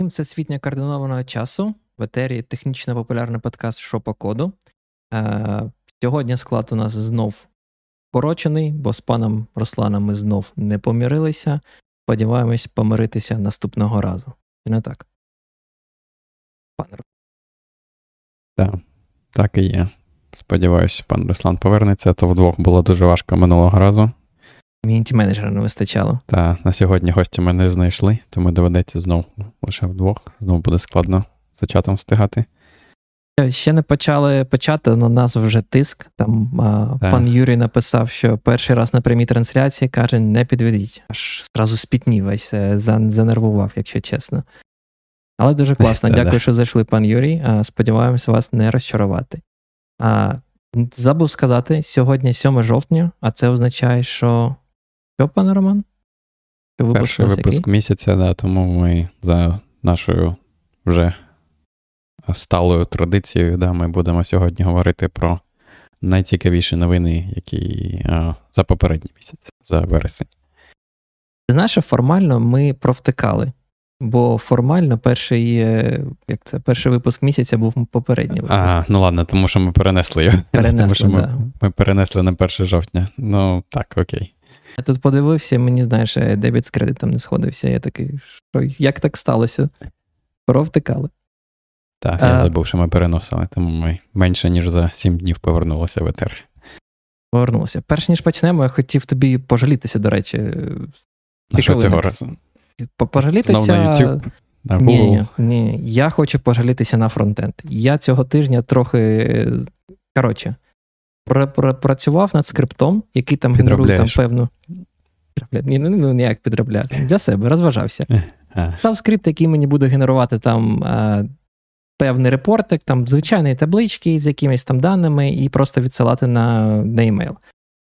Всім всесвітньо координованого часу в етері технічно популярний подкаст «Що по коду. Е, Сьогодні склад у нас знов порочений, бо з паном Русланом ми знов не помірилися. Сподіваємось помиритися наступного разу. І не так? Пане Так, так і є. Сподіваюся, пан Руслан повернеться, то вдвох було дуже важко минулого разу. Мінті менеджера не вистачало. Та на сьогодні гості ми не знайшли, тому доведеться знову лише вдвох. Знову буде складно за чатом встигати. Ще не почали почати, на нас вже тиск. Там а, пан Юрій написав, що перший раз на прямій трансляції каже: не підведіть, аж зразу спітнів, весь занервував, якщо чесно. Але дуже класно. Дякую, що зайшли, пан Юрій. Сподіваємося вас не розчарувати. А, Забув сказати, сьогодні 7 жовтня, а це означає, що що, пане Роман? Що Перший випуск який? місяця, да, тому ми за нашою вже сталою традицією, да, ми будемо сьогодні говорити про найцікавіші новини, які а, за попередній місяць, за вересень. Знаєш, формально ми провтикали, бо формально перший як це, перший випуск місяця був попередній випуск. А, ну ладно, тому що ми перенесли його. Перенесли, тому що да. ми, ми перенесли на 1 жовтня. Ну, так, окей. Я тут подивився, мені, знаєш, е, дебіт з кредитом не сходився. Я такий, що як так сталося? Провтикали. Так, я а, забув, що ми переносили, тому ми менше, ніж за сім днів повернулися в етер. Повернулося. Перш ніж почнемо, я хотів тобі пожалітися, до речі. На що цього разу? Пожалітися. Знов на YouTube? На Ні, ні, я хочу пожалітися на фронтенд. Я цього тижня трохи. Коротше, працював над скриптом, який там генерує там певну. Ні, ну, ну ніяк підробляти. Для себе розважався. Став скрипт, який мені буде генерувати там а, певний репортик, там звичайні таблички з якимись там даними, і просто відсилати на на емейл.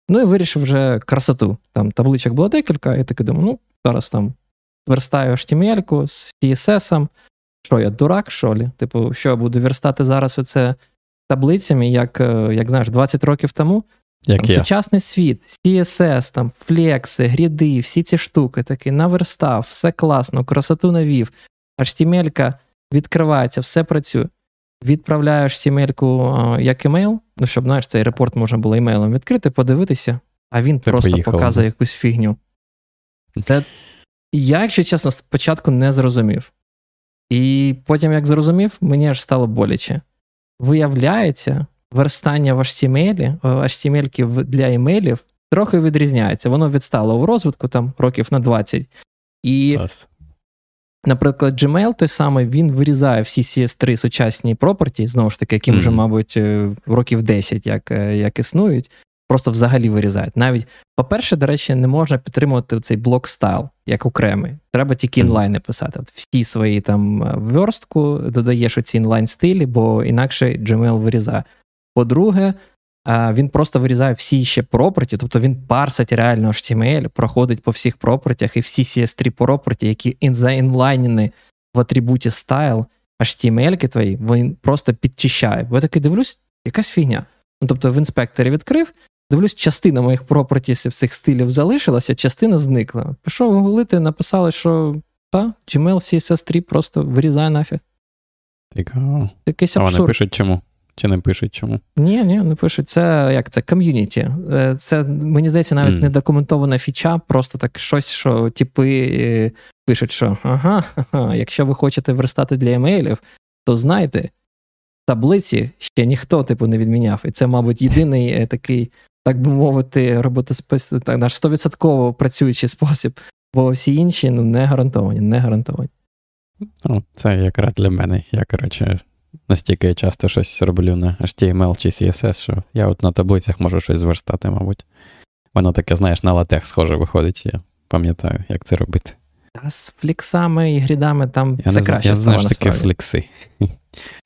Ну і вирішив вже красоту. Там табличок було декілька, і таки думаю, ну, зараз там верстаю HTML з CSS. Що я, дурак, що лі? Типу, що я буду верстати зараз оце таблицями, як е, як знаєш, 20 років тому. Як там, Сучасний світ, CSS, там, flex и, grid и, всі ці штуки, такий наверстав, все класно, красоту навів. HTML відкривається, все працює. Відправляю HTML як емейл, ну, щоб знаєш, цей report можна було емейлом відкрити, подивитися, а він Ти просто поїхав, показує якусь фігню. Це Я, якщо чесно, спочатку не зрозумів. І потім, як зрозумів, мені аж стало боляче. Виявляється, верстання в HTML, HTML для емейлів трохи відрізняється. Воно відстало в розвитку там років на 20. І, Клас. наприклад, Gmail той самий він вирізає всі CS3 сучасні пропорті, знову ж таки, яким mm. вже, мабуть, е, років 10 як, е, як існують просто взагалі вирізають. Навіть, по-перше, до речі, не можна підтримувати цей блок стайл як окремий. Треба тільки інлайни писати. От Всі свої там е, верстку додаєш оці інлайн стилі, бо інакше Gmail вирізає. По-друге, він просто вирізає всі ще проперті, тобто він парсить реально HTML, проходить по всіх пропертях, і всі CS3 проперті, які заінлайнені в атрибуті style, HTML твої, він просто підчищає. Бо я такий дивлюсь, якась фігня. Ну, Тобто в інспекторі відкрив, Дивлюсь, частина моїх пропертісів цих стилів залишилася, частина зникла. Пішов гуглити, написали, що та, Gmail CSS3 просто вирізає нафіг. Цікаво. Якийсь абсурд. А вони пишуть чому? Чи не пишуть чому? Ні, ні, не пишуть. Це як це ком'юніті. Е, це, мені здається, навіть mm. недокументована фіча, просто так щось, що типи е, пишуть, що ага, ага, якщо ви хочете верстати для емейлів, то знайте, таблиці ще ніхто типу не відміняв. І це, мабуть, єдиний е, такий так би мовити, роботоспис... так, наш 100% працюючий спосіб, бо всі інші ну, не гарантовані, не гарантовані. Ну, Це якраз для мене. Я, коротше, настільки часто щось роблю на HTML чи CSS, що я от на таблицях можу щось зверстати, мабуть. Воно таке, знаєш, на латех схоже виходить, я пам'ятаю, як це робити. А з flex ами і grid ами там я все краще. Я знаю, що таке flex и.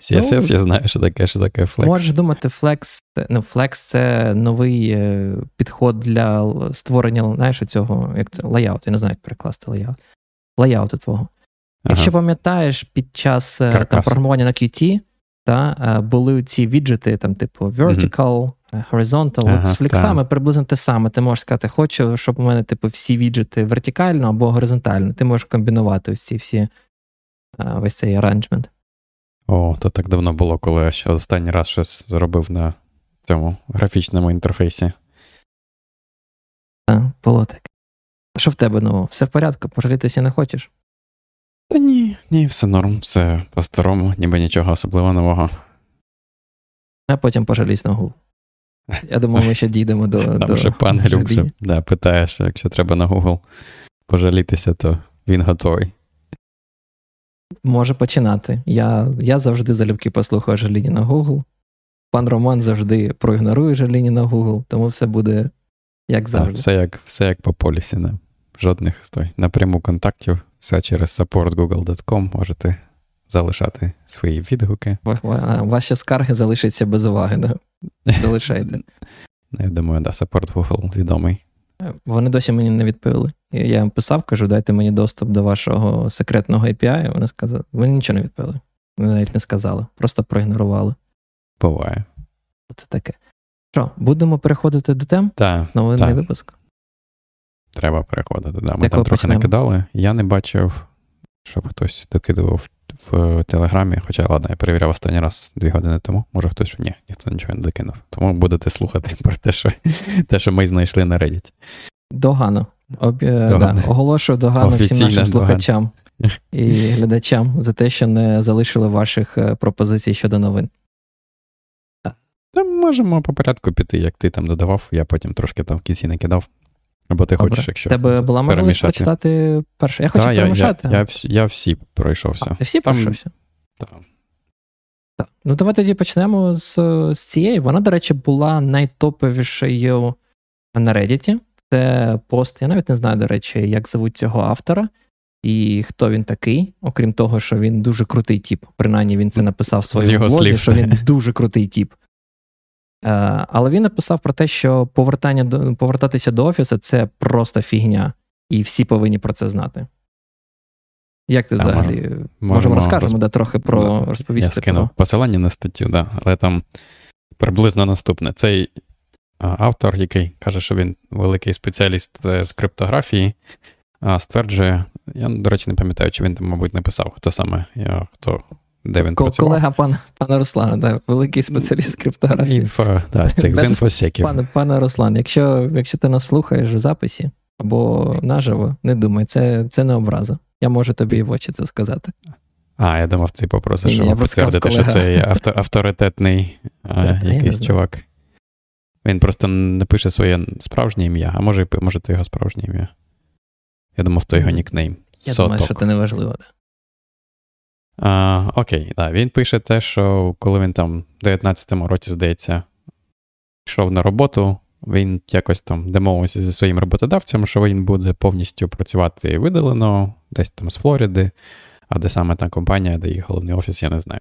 CSS, ну, я знаю, що таке, що таке Flex. Можеш думати, Flex ну, Flex це новий е, підход для створення знаєш, цього, як це, layout, я не знаю, як перекласти layout. Layout у твого. Ага. Якщо пам'ятаєш, під час е, там, програмування на Qt та, е, були ці widget и, там, типу, vertical. Horizontal. Ага, з flex ами приблизно те саме. Ти можеш сказати, хочу, щоб у мене типу, всі widget и вертикально або горизонтально. Ти можеш комбінувати ось ці всі весь цей аранжмент. О, то так давно було, коли я ще останній раз щось зробив на цьому графічному інтерфейсі. Так, було так. Що в тебе нового? Все в порядку, пожалітися не хочеш? Та ні, ні, все норм, все по-старому, ніби нічого особливо нового. А потім пожалісь на Google. Я думаю, ми ще дійдемо до. Там до ще пан Глюк вже да, питає, що якщо треба на Google пожалітися, то він готовий. Може починати. Я я завжди залюбки послухаю жаліні на Google. Пан Роман завжди проігнорує жаліні на Google, тому все буде як завжди. Так, все як все як по полісі. Не? Жодних стой. напряму контактів, все через support.google.com можете залишати свої відгуки. Ваші скарги залишаться без уваги, да? Залишайте. Я думаю, да, support Google відомий. Вони досі мені не відповіли. Я їм писав, кажу, дайте мені доступ до вашого секретного API. Вони сказали, вони нічого не відповіли. Вони навіть не сказали, просто проігнорували. Буває. Це таке. Що, будемо переходити до тем? Так. Новинний та. випуск. Треба переходити. Да. Ми Як там трохи почнемо? накидали. Я не бачив, щоб хтось докидував в Телеграмі, хоча ладно, я перевіряв останній раз дві години тому. Може хтось що ні, ніхто нічого не докинув. Тому будете слухати про те, що те, що ми знайшли на Reddit. Догано. Об, Да, оголошую догану всім нашим слухачам і глядачам за те, що не залишили ваших е, пропозицій щодо новин. Та можемо по порядку піти, як ти там додавав, я потім трошки там в кінці не кидав. Або ти Добре. хочеш, якщо. Тебе була можливість прочитати перше. Я хочу Та, перемішати. Я, я, я, всі пройшовся. А, ти всі там... пройшовся? Так. Так. Ну, давай тоді почнемо з з цієї. Вона, до речі, була найтоповішою на Reddit. Це пост, я навіть не знаю, до речі, як зовуть цього автора і хто він такий, окрім того, що він дуже крутий тіп. Принаймні він це написав в своєму блозі, що він дуже крутий тіп. Е, але він написав про те, що повертання повертатися до офісу це просто фігня, і всі повинні про це знати. Як ти взагалі можемо, можемо розкажемо, розп... да, трохи про да, розповісти. Я скинув про... посилання на статтю, да, але там приблизно наступне. Цей автор, який каже, що він великий спеціаліст з криптографії, стверджує, я, до речі, не пам'ятаю, чи він там, мабуть, написав, хто саме, я, хто де він Ко- працював. Колега пана пана Руслана, да, великий спеціаліст криптографії. Інфо, да, цих з інфосеків. Пане, пане Руслан, якщо якщо ти нас слухаєш в записі або наживо, не думай, це це не образа. Я можу тобі в очі це сказати. А, я думав, ти попросиш його підтвердити, що це авто, авторитетний а, якийсь чувак. Він просто не пише своє справжнє ім'я, а може, може, то його справжнє ім'я. Я думав, то його нікнейм. Я Соток. думаю, що це неважливо, так. Окей, да. Він пише те, що коли він там в 19-му році, здається, йшов на роботу, він якось там домовився зі своїм роботодавцем, що він буде повністю працювати видалено, десь там з Флориди, а де саме та компанія, де їх головний офіс, я не знаю.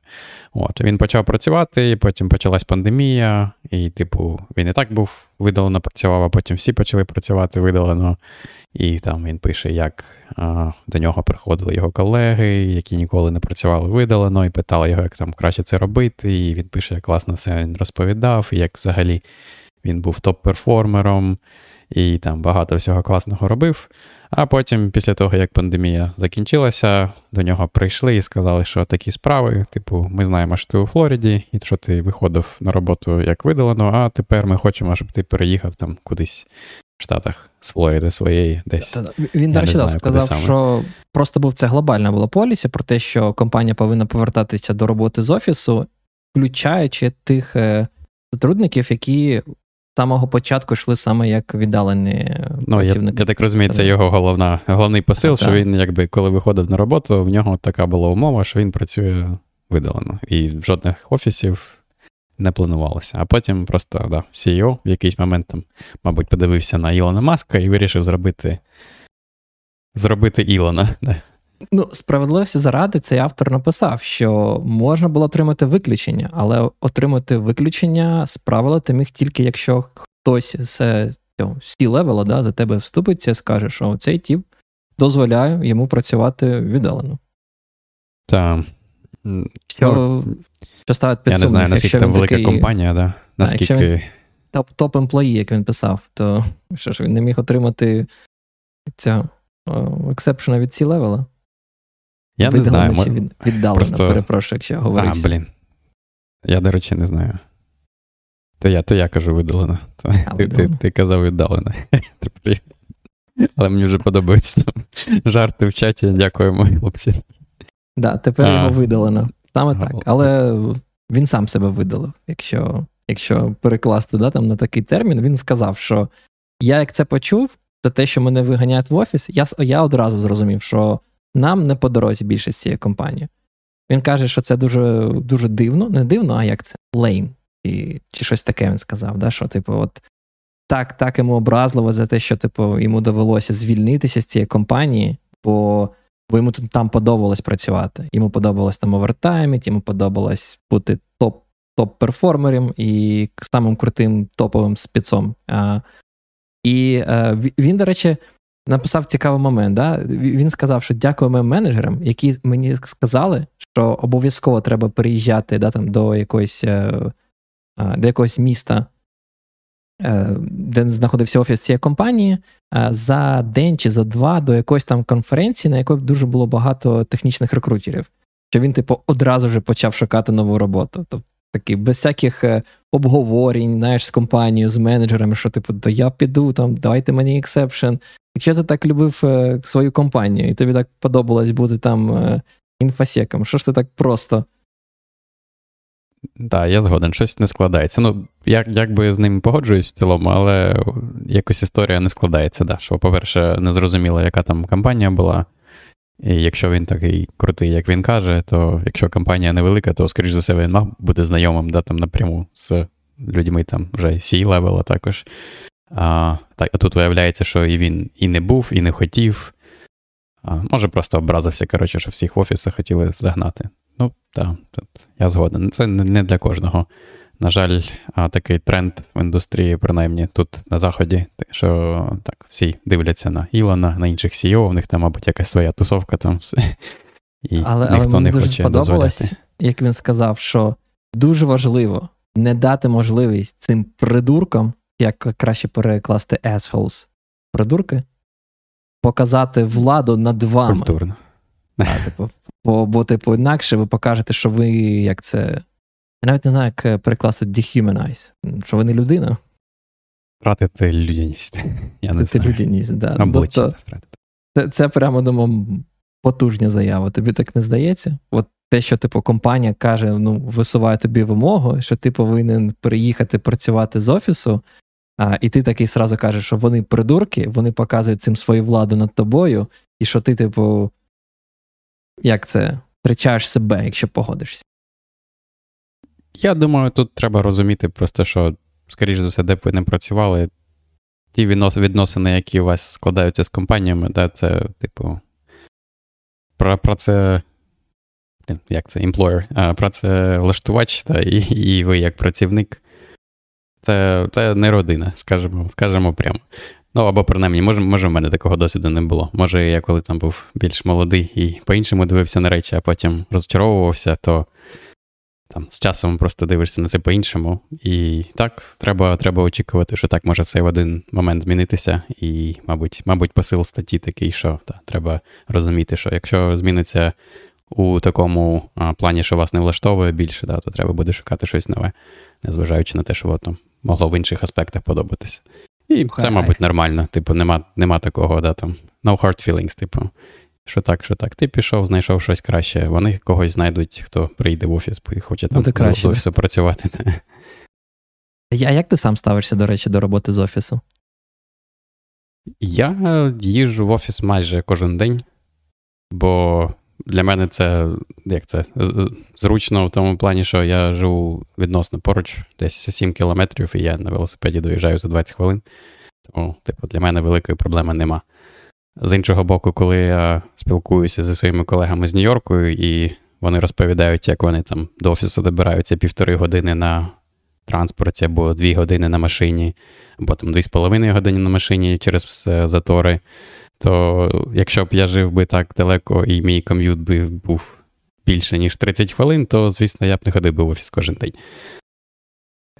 От, Він почав працювати, потім почалась пандемія, і, типу, він і так був видалено працював, а потім всі почали працювати видалено. І там він пише, як а, до нього приходили його колеги, які ніколи не працювали видалено, і питали його, як там краще це робити. І він пише, як класно все він розповідав, і як взагалі він був топ-перформером, і там багато всього класного робив. А потім, після того, як пандемія закінчилася, до нього прийшли і сказали, що такі справи, типу, ми знаємо, що ти у Флориді, і що ти виходив на роботу як видалено, а тепер ми хочемо, щоб ти переїхав там кудись в Штатах з Флориди своєї десь. Він далі сказав, що просто був це глобальна була полісі про те, що компанія повинна повертатися до роботи з офісу, включаючи тих е, сотрудників, які самого початку йшли саме як віддалені ну, працівники. Я, я так розумію, це його головна, головний посил, так, що він, якби, коли виходив на роботу, в нього така була умова, що він працює видалено. І в жодних офісів не планувалося. А потім просто да, CEO в якийсь момент там, мабуть, подивився на Ілона Маска і вирішив зробити зробити Ілона. Да. Ну, справедливості заради цей автор написав, що можна було отримати виключення, але отримати виключення з правила ти міг тільки якщо хтось з C-level а да, за тебе вступиться і скаже, що цей тіп дозволяє йому працювати віддалено. Так. Що, що ставить під Я не знаю, наскільки там велика такий, компанія, да? наскільки. Top employee, як він писав, то що ж він не міг отримати цього exception а від C-level а? Я не знаю. чи від, віддалено, Просто... перепрошую, якщо я говорив. А, блін. Я, до речі, не знаю. То я то я кажу видалено. То, а, ти, ти, ти казав віддалено. Але мені вже подобаються там жарти в чаті. Дякуємо, хлопці. Так, да, тепер а. його видалено. Саме так. Але він сам себе видалив, якщо якщо перекласти да, там, на такий термін, він сказав, що я як це почув, за те, що мене виганяють в офіс, я я одразу зрозумів, що нам не по дорозі більше з цієї компанії. Він каже, що це дуже дуже дивно, не дивно, а як це? Лейм. І, Чи щось таке він сказав, да, що, типу, от так так йому образливо за те, що типу, йому довелося звільнитися з цієї компанії, бо бо йому там подобалось працювати. Йому подобалось там овертаймить, йому подобалось бути топ топ-перформером і самим крутим топовим спецом. А, І а, е, він, до речі, написав цікавий момент. Да? Він сказав, що дякуємо менеджерам, які мені сказали, що обов'язково треба переїжджати да, там, до якоїсь е, до якогось міста. Е, де знаходився офіс цієї компанії, за день чи за два до якоїсь там конференції, на якої дуже було багато технічних рекрутерів, що він, типу, одразу вже почав шукати нову роботу. Тобто такий без всяких е, обговорень, знаєш, з компанією, з менеджерами, що типу, то я піду, там, давайте мені exception. Якщо ти так любив е, свою компанію, і тобі так подобалось бути там е, інфосеком, що ж ти так просто? Так, я згоден, щось не складається. Ну, як, як би з ним погоджуюсь в цілому, але якось історія не складається. Да. Що, по-перше, не зрозуміло, яка там компанія була. І якщо він такий крутий, як він каже, то якщо компанія невелика, то, скоріш за все, він мав бути знайомим да, там напряму з людьми там вже C-level також. А так, а тут виявляється, що і він і не був, і не хотів. А, Може, просто образився, коротше, що всіх в офісах хотіли загнати. Ну, так, я згоден. Це не для кожного. На жаль, такий тренд в індустрії, принаймні тут на Заході, що так, всі дивляться на Ілона, на інших CEO, у них там, мабуть, якась своя тусовка там. І але, ніхто але не дуже хоче дозволяти. Як він сказав, що дуже важливо не дати можливість цим придуркам, як краще перекласти assholes, придурки, показати владу над вами. Культурно. А, типу, бо, бо, типу, інакше ви покажете, що ви як це. Я навіть не знаю, як е, перекласти dehumanize, що ви не людина. Втратити людяність. Я не знаю. людяність, да. Обличчя тобто, Це це прямо думаю, потужня заява. Тобі так не здається? От те, що типу компанія каже, ну, висуває тобі вимогу, що ти повинен приїхати працювати з офісу, а, і ти такий сразу кажеш, що вони придурки, вони показують цим свою владу над тобою, і що ти, типу, як це, втрачаєш себе, якщо погодишся. Я думаю, тут треба розуміти просто, що, скоріш за все, де б ви не працювали, ті відносини, які у вас складаються з компаніями, да, це, типу, про, про це. Як це employer, працевлаштувач, та, і і ви як працівник. Це це не родина, скажімо скажімо прямо. Ну, або принаймні, може, може, в мене такого досвіду не було. Може, я коли там був більш молодий і по-іншому дивився на речі, а потім розчаровувався, то там з часом просто дивишся на це по-іншому. І так, треба треба очікувати, що так може все в один момент змінитися. І, мабуть, мабуть, посил статті такий, що та, треба розуміти, що якщо зміниться у такому а, плані, що вас не влаштовує більше, да, то треба буде шукати щось нове, незважаючи на те, що воно могло в інших аспектах подобатися. І Хай. це, мабуть, нормально. Типу, нема нема такого, да, там, no hard feelings, типу. Що так, що так. Ти пішов, знайшов щось краще. Вони когось знайдуть, хто прийде в офіс і хоче там з офісу працювати. А як ти сам ставишся, до речі, до роботи з офісу? Я їжджу в офіс майже кожен день, бо для мене це як це, зручно в тому плані, що я живу відносно поруч, десь 7 кілометрів, і я на велосипеді доїжджаю за 20 хвилин. Тому, типу, для мене великої проблеми нема. З іншого боку, коли я спілкуюся зі своїми колегами з Нью-Йорку, і вони розповідають, як вони там до офісу добираються півтори години на транспорті, або дві години на машині, або там дві з половиною години на машині через затори. То якщо б я жив би так далеко і мій ком'ют би був більше, ніж 30 хвилин, то, звісно, я б не ходив би в офіс кожен день.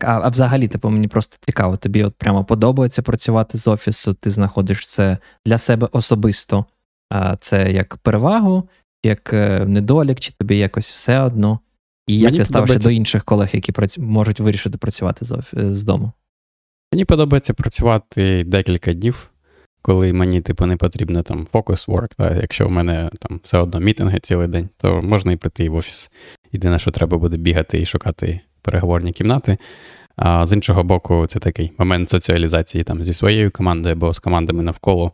А а взагалі, типу, мені просто цікаво, тобі от прямо подобається працювати з офісу, ти знаходиш це для себе особисто, а це як перевагу, як е, недолік, чи тобі якось все одно? І як Мені ти ставишся до інших колег, які прац... можуть вирішити працювати з, оф... з дому? Мені подобається працювати декілька днів, коли мені, типу, не потрібно там фокус work, та якщо в мене там все одно мітинги цілий день, то можна і прийти в офіс. Єдине, що треба буде бігати і шукати переговорні кімнати. А з іншого боку, це такий момент соціалізації там зі своєю командою або з командами навколо.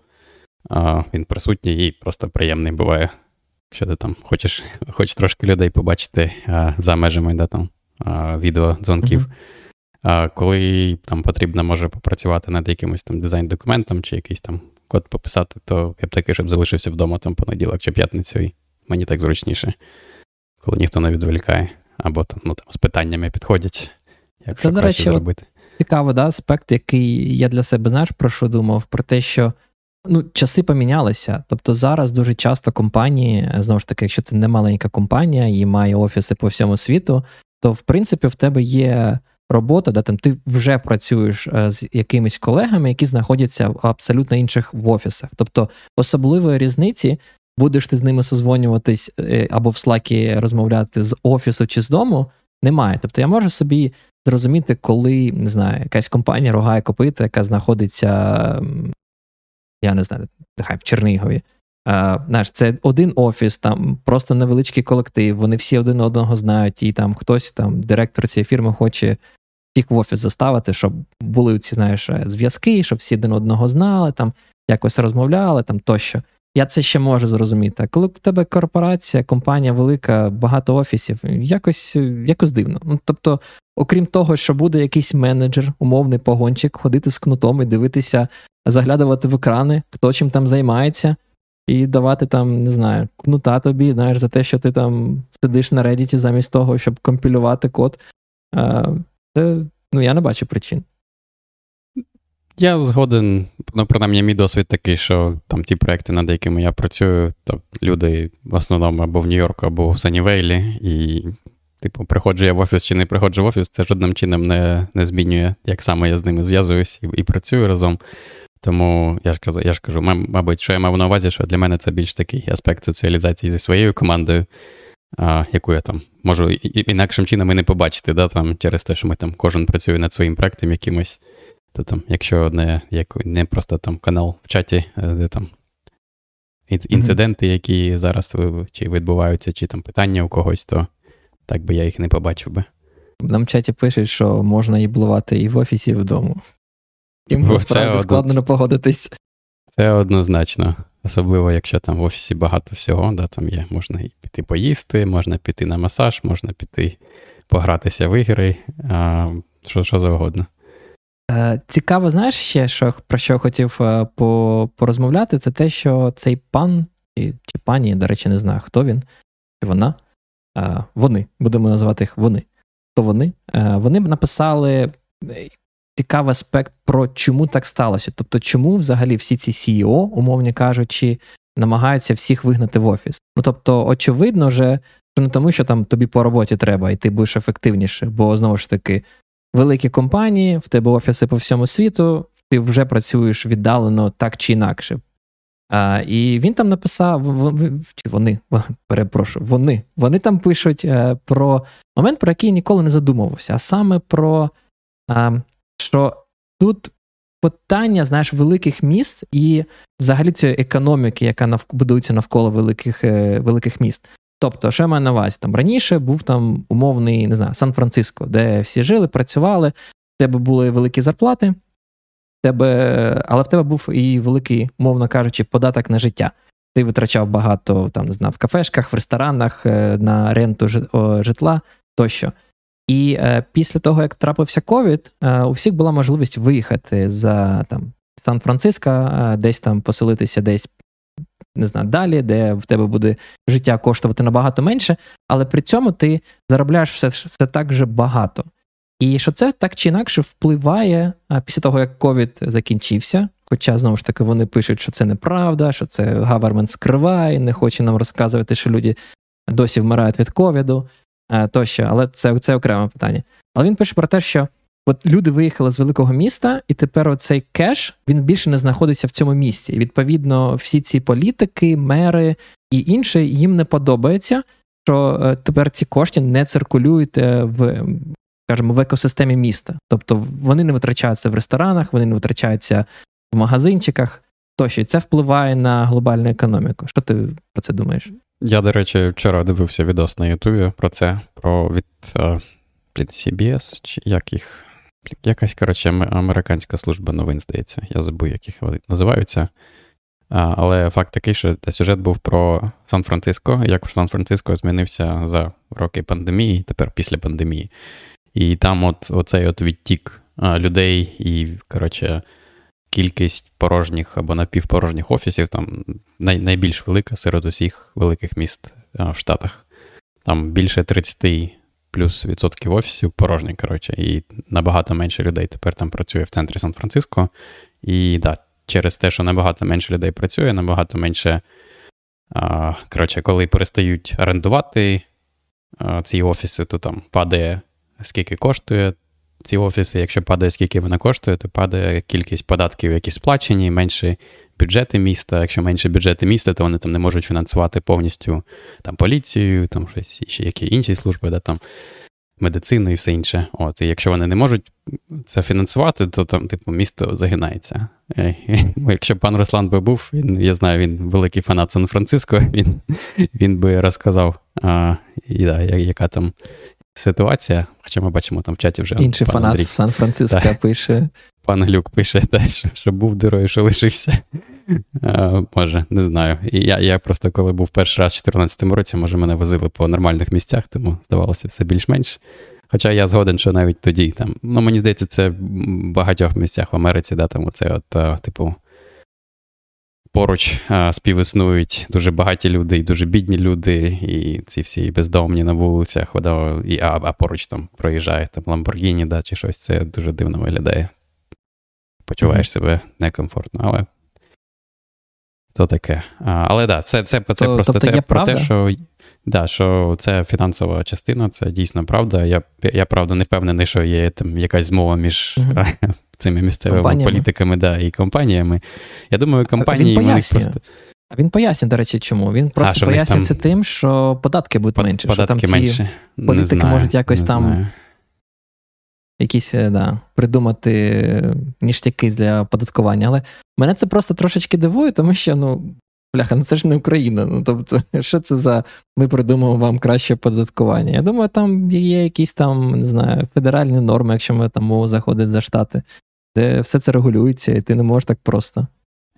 А, Він присутній і просто приємний буває. Якщо ти там хочеш хоч трошки людей побачити а, за межами да, там, а, відеодзвонків. Mm-hmm. А коли там потрібно може попрацювати над якимось там дизайн-документом чи якийсь там код пописати, то я б такий, щоб залишився вдома там понеділок чи п'ятницю, і мені так зручніше, коли ніхто не відволікає, або там, ну, там з питаннями підходять. Як Це, до речі, зробити. цікавий да, аспект, який я для себе знаєш, про що думав? Про те, що ну, часи помінялися. Тобто зараз дуже часто компанії, знову ж таки, якщо це не маленька компанія і має офіси по всьому світу, то в принципі в тебе є робота, де там ти вже працюєш е, з якимись колегами, які знаходяться в абсолютно інших в офісах. Тобто особливої різниці. Будеш ти з ними созвонюватись е, або в слакі розмовляти з офісу чи з дому, немає. Тобто я можу собі зрозуміти, коли не знаю, якась компанія рогає копита, яка знаходиться, я не знаю, нехай в Чернігові. Знаєш, Це один офіс, там просто невеличкий колектив, вони всі один одного знають, і там хтось, там, директор цієї фірми, хоче всіх в офіс заставити, щоб були ці знаєш, зв'язки, щоб всі один одного знали, там якось розмовляли там тощо. Я це ще можу зрозуміти. А коли в тебе корпорація, компанія велика, багато офісів, якось якось дивно. Ну, Тобто, окрім того, що буде якийсь менеджер, умовний погончик, ходити з кнутом і дивитися, заглядувати в екрани, хто чим там займається, і давати там, не знаю, кнута тобі, знаєш, за те, що ти там сидиш на Reddit замість того, щоб компілювати код. Це, ну, я не бачу причин. Я згоден, ну, принаймні, мій досвід такий, що там ті проекти, над якими я працюю, то люди в основному або в Нью-Йорку, або в Санівейлі, і, типу, приходжу я в офіс чи не приходжу в офіс, це жодним чином не не змінює, як саме я з ними зв'язуюсь і, і працюю разом. Тому я ж кажу, я ж кажу, мабуть, що я мав на увазі, що для мене це більш такий аспект соціалізації зі своєю командою, а, яку я там можу інакшим чином і не побачити, да, там, через те, що ми там кожен працює над своїм проектом якимось. То там, якщо не як, не просто там канал в чаті, е, де там інциденти, які зараз чи відбуваються, чи там питання у когось, то так би я їх не побачив би. Нам в чаті пишуть, що можна і блувати і в офісі, і вдома. Їм справді складно не погодитись. Це однозначно. Особливо, якщо там в офісі багато всього, да, там є, можна і піти поїсти, можна піти на масаж, можна піти погратися в ігри, а, що що завгодно. Е, цікаво, знаєш ще, що, про що хотів е, порозмовляти, це те, що цей пан чи, пані, до речі, не знаю, хто він, чи вона. Е, вони, будемо називати їх вони. То вони Вони написали цікавий аспект про чому так сталося. Тобто, чому взагалі всі ці CEO, умовно кажучи, намагаються всіх вигнати в офіс. Ну тобто, очевидно, же, що не тому, що там тобі по роботі треба, і ти будеш ефективніше, бо знову ж таки, великі компанії, в тебе офіси по всьому світу, ти вже працюєш віддалено так чи інакше. А, І він там написав: чи вони перепрошую, вони вони там пишуть е, про момент, про який ніколи не задумувався, а саме про е, що тут питання, знаєш, великих міст і взагалі цієї економіки, яка нав... будується навколо великих е, великих міст. Тобто, що я маю на увазі? Там раніше був там умовний, не знаю, Сан-Франциско, де всі жили, працювали, в тебе були великі зарплати, тебе, але в тебе був і великий, умовно кажучи, податок на життя. Ти витрачав багато там, не знаю, в кафешках, в ресторанах, е, на ренту житла тощо. І е, після того, як трапився ковід, е, у всіх була можливість виїхати за там Сан-Франциско, е, десь там поселитися, десь не знаю, далі, де в тебе буде життя коштувати набагато менше, але при цьому ти заробляєш все, все так же багато. І що це так чи інакше впливає після того, як ковід закінчився. Хоча, знову ж таки, вони пишуть, що це неправда, що це гавермент скриває, не хоче нам розказувати, що люди досі вмирають від ковіду. Е, тощо, але це це окреме питання. Але він пише про те, що от люди виїхали з великого міста, і тепер оцей кеш він більше не знаходиться в цьому місті. Відповідно, всі ці політики, мери, І інше їм не подобається, що е, тепер ці кошти не циркулюють е, в скажімо, в екосистемі міста. Тобто вони не витрачаються в ресторанах, вони не витрачаються в магазинчиках тощо. Це впливає на глобальну економіку. Що ти про це думаєш? Я, до речі, вчора дивився відос на Ютубі про це, про від CBS, чи як їх. Якась, коротше, американська служба новин, здається. Я забув, як їх називаються. А, Але факт такий, що сюжет був про Сан-Франциско, як Сан-Франциско змінився за роки пандемії, тепер після пандемії. І там от оцей от відтік людей і, коротше, кількість порожніх або напівпорожніх офісів там най, найбільш велика серед усіх великих міст в Штатах. Там більше 30 плюс відсотків офісів порожні, коротше, і набагато менше людей тепер там працює в центрі Сан-Франциско. І да, через те, що набагато менше людей працює, набагато менше. А, коротше, коли перестають орендувати а, ці офіси, то там падає скільки коштує ці офіси. Якщо падає, скільки вона коштує, то падає кількість податків, які сплачені, менше бюджети міста. Якщо менше бюджети міста, то вони там не можуть фінансувати повністю там поліцію, там щось ще які інші служби, да, там медицину і все інше. От, І якщо вони не можуть це фінансувати, то там, типу, місто загинається. Якщо пан Руслан би був, він, я знаю, він великий фанат Сан-Франциско, він він би розказав, а, і, да, яка там ситуація. Хоча ми бачимо там в чаті вже. Інший фанат Андрій. в Сан-Франциско пише. Пан Глюк пише, те, що, що був дирою, що лишився. А, Може, не знаю. І я я просто коли був перший раз у 2014 році, може, мене возили по нормальних місцях, тому здавалося все більш-менш. Хоча я згоден, що навіть тоді там, ну мені здається, це в багатьох місцях в Америці, да, там оце от, типу, поруч співіснують дуже багаті люди і дуже бідні люди, і ці всі бездомні на вулицях, вода, і, а, а поруч там проїжджає там Ламборгіні, да, чи щось, це дуже дивно виглядає. Почуваєш mm-hmm. себе некомфортно, але то таке. А, Але так, да, це це, це, це просто тобто те, про те, що да, що це фінансова частина, це дійсно правда. Я, я правда, не впевнений, що є там якась змова між mm-hmm. цими місцевими компаніями. політиками да, і компаніями. Я думаю, компанії вони просто. А він пояснює, до речі, чому. Він просто а, пояснює це тим, що податки будуть менше. Податки що там менше. політики знаю, можуть якось там знаю. якісь е, да, придумати ніштяки для податкування. Але мене це просто трошечки дивує, тому що, ну, бляха, ну це ж не Україна. Ну, тобто, що це за ми придумаємо вам краще податкування? Я думаю, там є якісь там, не знаю, федеральні норми, якщо ми там мова заходить за штати де все це регулюється, і ти не можеш так просто.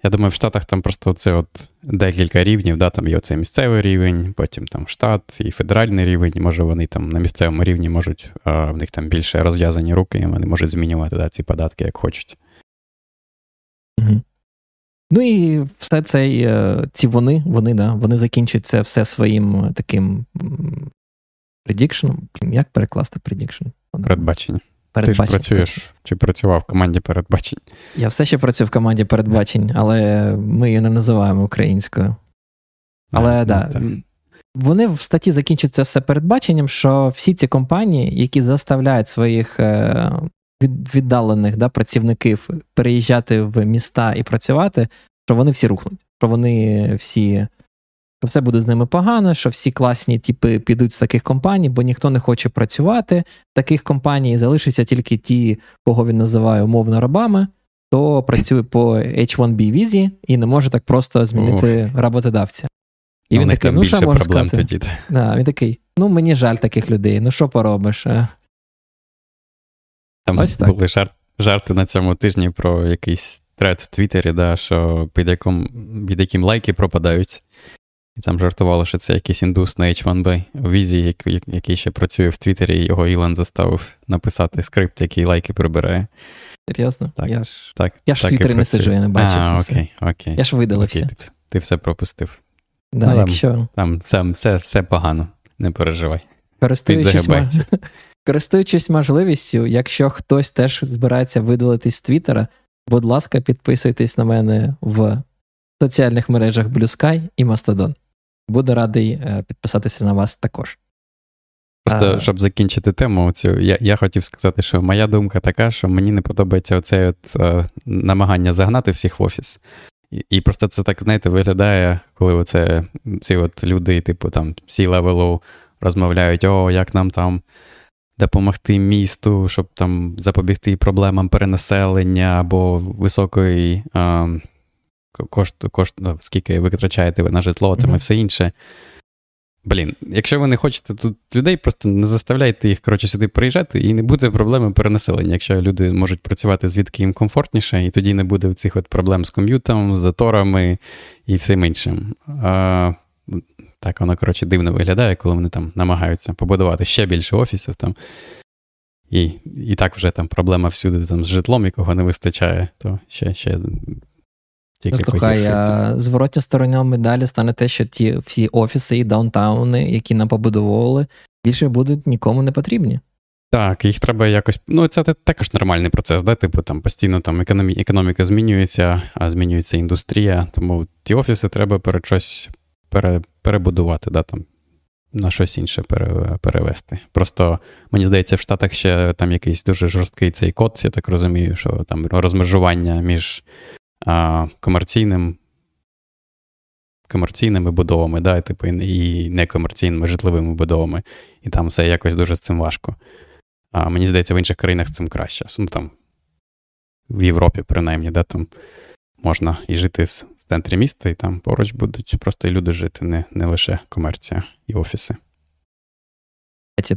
Я думаю, в Штатах там просто це от декілька рівнів, да, там є оцей місцевий рівень, потім там штат і федеральний рівень. Може, вони там на місцевому рівні можуть, а в них там більше розв'язані руки, і вони можуть змінювати да, ці податки, як хочуть. Угу. Ну і все це, е, ці вони, вони, да, вони закінчують це все своїм таким prediction. Як перекласти prediction? Передбачення передбачень. Ти ж працюєш чи працював в команді передбачень? Я все ще працюю в команді передбачень, але ми її не називаємо українською. Але так. Да, ну, вони в статті закінчують це все передбаченням, що всі ці компанії, які заставляють своїх е, віддалених да, працівників переїжджати в міста і працювати, що вони всі рухнуть, що вони всі що все буде з ними погано, що всі класні типи підуть з таких компаній, бо ніхто не хоче працювати в таких компаній, залишаться тільки ті, кого він називає умовно рабами, хто працює по H1B візі і не може так просто змінити Ох. роботодавця. І ну, він такий, ну що можна сказати? Тоді. Да, Він такий, ну мені жаль таких людей, ну що поробиш? Там Ось так. були жарт, жарти на цьому тижні про якийсь тред в Твіттері, да, що під яким, під яким лайки пропадають. І там жартувало, що це якийсь індус на H1B в візі, який, ще працює в Твіттері, і його Ілон заставив написати скрипт, який лайки прибирає. Серйозно? Так, я ж так, я ж в Твіттері не сиджу, я не бачу а, це окей, все. окей. Я ж видалився. Окей, ти, ти все пропустив. Да, ну, якщо... Там, там все, все, все погано, не переживай. Користуючись, Користуючись можливістю, якщо хтось теж збирається видалитись з Твіттера, будь ласка, підписуйтесь на мене в соціальних мережах Blue Sky і Mastodon. Буду радий е, підписатися на вас також. Просто щоб закінчити тему, цю, я я хотів сказати, що моя думка така, що мені не подобається оце от, е, намагання загнати всіх в офіс. І, і просто це так, знаєте, виглядає, коли оце, ці от люди, типу там всі левелу розмовляють, о, як нам там допомогти місту, щоб там запобігти проблемам перенаселення або високої а, кошт, кошт, ну, скільки ви витрачаєте ви на житло там mm-hmm. і все інше. Блін, якщо ви не хочете тут людей, просто не заставляйте їх коротше, сюди приїжджати і не буде проблеми перенаселення, якщо люди можуть працювати звідки їм комфортніше, і тоді не буде цих от проблем з ком'ютом, з заторами і всім іншим. А, Так, воно, коротше, дивно виглядає, коли вони там намагаються побудувати ще більше офісів там. І і так вже там проблема всюди там з житлом, якого не вистачає, то ще ще тільки ну, Слухай, а зворотня сторона медалі стане те, що ті всі офіси і даунтауни, які нам побудовували, більше будуть нікому не потрібні. Так, їх треба якось. Ну, це також нормальний процес, да? Типу там постійно там економі... економіка змінюється, а змінюється індустрія. Тому ті офіси треба перед щось пере... перебудувати, да, там, на щось інше пере... перевести. Просто мені здається, в Штатах ще там якийсь дуже жорсткий цей код, я так розумію, що там розмежування між комерційним. Комерційними будовами, да, типу, і некомерційними житловими будовами. І там все якось дуже з цим важко. А мені здається, в інших країнах з цим краще. Ну, там, В Європі, принаймні, да, там можна і жити в центрі міста, і там поруч будуть просто і люди жити, не не лише комерція і офіси.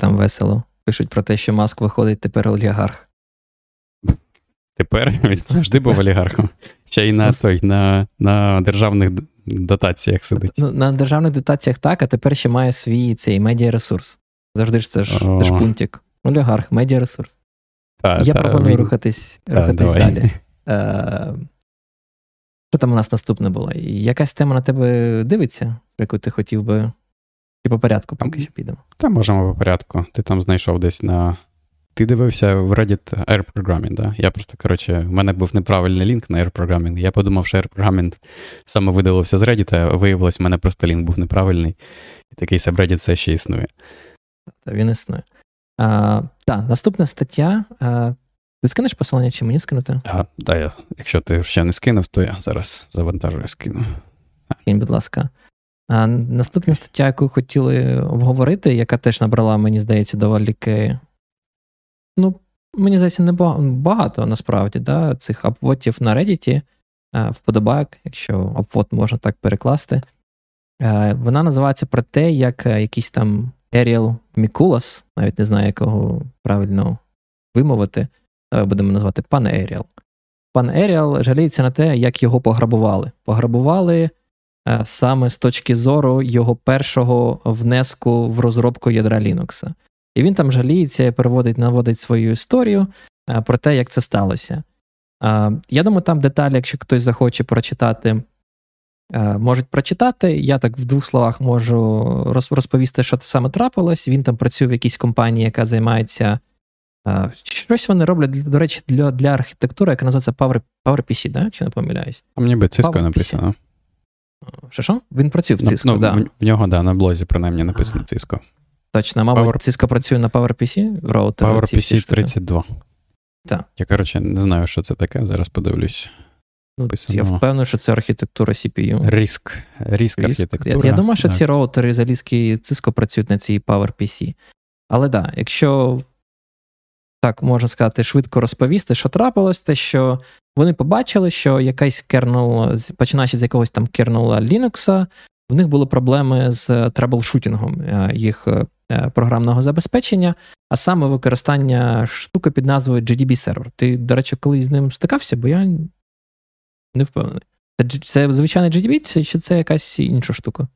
Там весело. Пишуть про те, що Маск виходить тепер олігарх. Тепер він завжди був олігархом. Ще й на той, на на державних дотаціях сидить. Ну, На державних дотаціях так, а тепер ще має свій цей медіаресурс. Завжди ж це ж це ж пунктик. Олігарх, медіаресурс. Та, Я та, пропоную він... рухатись та, рухатись далі. Е, Що там у нас наступне було? Якась тема на тебе дивиться, про яку ти хотів би. Чи по порядку поки що підемо? Та можемо по порядку. Ти там знайшов десь на ти дивився в Reddit Air Programming, да? Я просто, коротше, в мене був неправильний лінк на Air Programming. Я подумав, що Air Programming саме видалився з Reddit, а виявилось, в мене просто лінк був неправильний. І такий Reddit все ще існує. Та він існує. А, Так, наступна стаття. А, Ти скинеш посилання, чи мені скинути? А, да, я, Якщо ти ще не скинув, то я зараз завантажую, скину. Кинь, будь ласка. А, Наступна стаття, яку хотіли обговорити, яка теж набрала, мені здається, доволі Ну, мені здається, не багато насправді да, цих апвотів на Reddit, е, вподобайок, якщо апвот можна так перекласти. Е, вона називається про те, як е, якийсь там Еріал Мікулас, навіть не знаю, як його правильно вимовити, будемо назвати пан Еріал. Пан Еріал жаліється на те, як його пограбували. Пограбували саме з точки зору його першого внеску в розробку ядра Linux. І він там жаліється, переводить, наводить свою історію е, про те, як це сталося. Я думаю, там деталі, якщо хтось захоче прочитати, е, можуть прочитати. Я так в двох словах можу розповісти, що це саме трапилось. Він там працює в якійсь компанії, яка займається. Е, щось вони роблять, до речі, для для архітектури, яка називається Power, PowerPC, да, якщо не помиляюсь. А мені би Cisco написано. Що що? Він працює в Cisco, ну, да. В нього, да, на блозі, принаймні, написано Cisco. Точно, мабуть, Power... Cisco працює на PowerPC роутер. PowerPC 32. Так. Я, коротше, не знаю, що це таке, зараз подивлюсь. Ну, Я впевнений, що це архітектура CPU. Ріск. Ріск архітектура. Я, я думаю, що так. ці роутери залізки Cisco працюють на цій PowerPC. Але так, да, якщо так можна сказати, швидко розповісти, що трапилось, те, що вони побачили, що якийсь кернел, починаючи з якогось там кернела Linux, в них були проблеми з траблшутінгом е, їх е, програмного забезпечення, а саме використання штуки під назвою GDB сервер. Ти, до речі, колись з ним стикався, бо я не впевнений. Це, це звичайний GDB, чи це якась інша штука?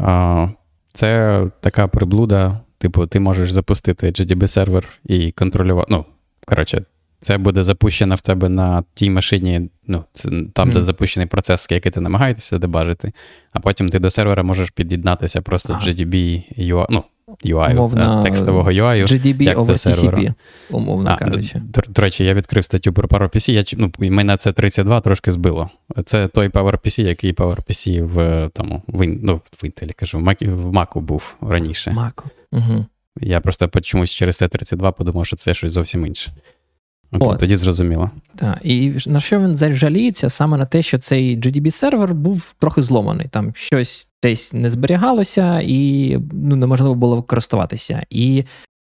А, Це така приблуда. Типу, ти можеш запустити GDB сервер і контролювати. Ну, коротше, це буде запущено в тебе на тій машині, ну, там, mm. де запущений процес, який ти намагаєшся дебажити, а потім ти до сервера можеш під'єднатися просто ага. GDB UI, ну, UI, Умовно, текстового UI. GDB як over до TCP, умовно а, кажучи. До, до речі, я відкрив статтю про PowerPC, я, ну, мене це 32 трошки збило. Це той PowerPC, який PowerPC в тому, в, ну, в Intel, кажу, в Mac, в Mac був раніше. Mac. Угу. Я просто чомусь через це 32 подумав, що це щось зовсім інше. Окей, От. Тоді зрозуміло. Так, І на що він жаліється? Саме на те, що цей GDB-сервер був трохи зломаний. Там щось десь не зберігалося, і ну, неможливо було користуватися. І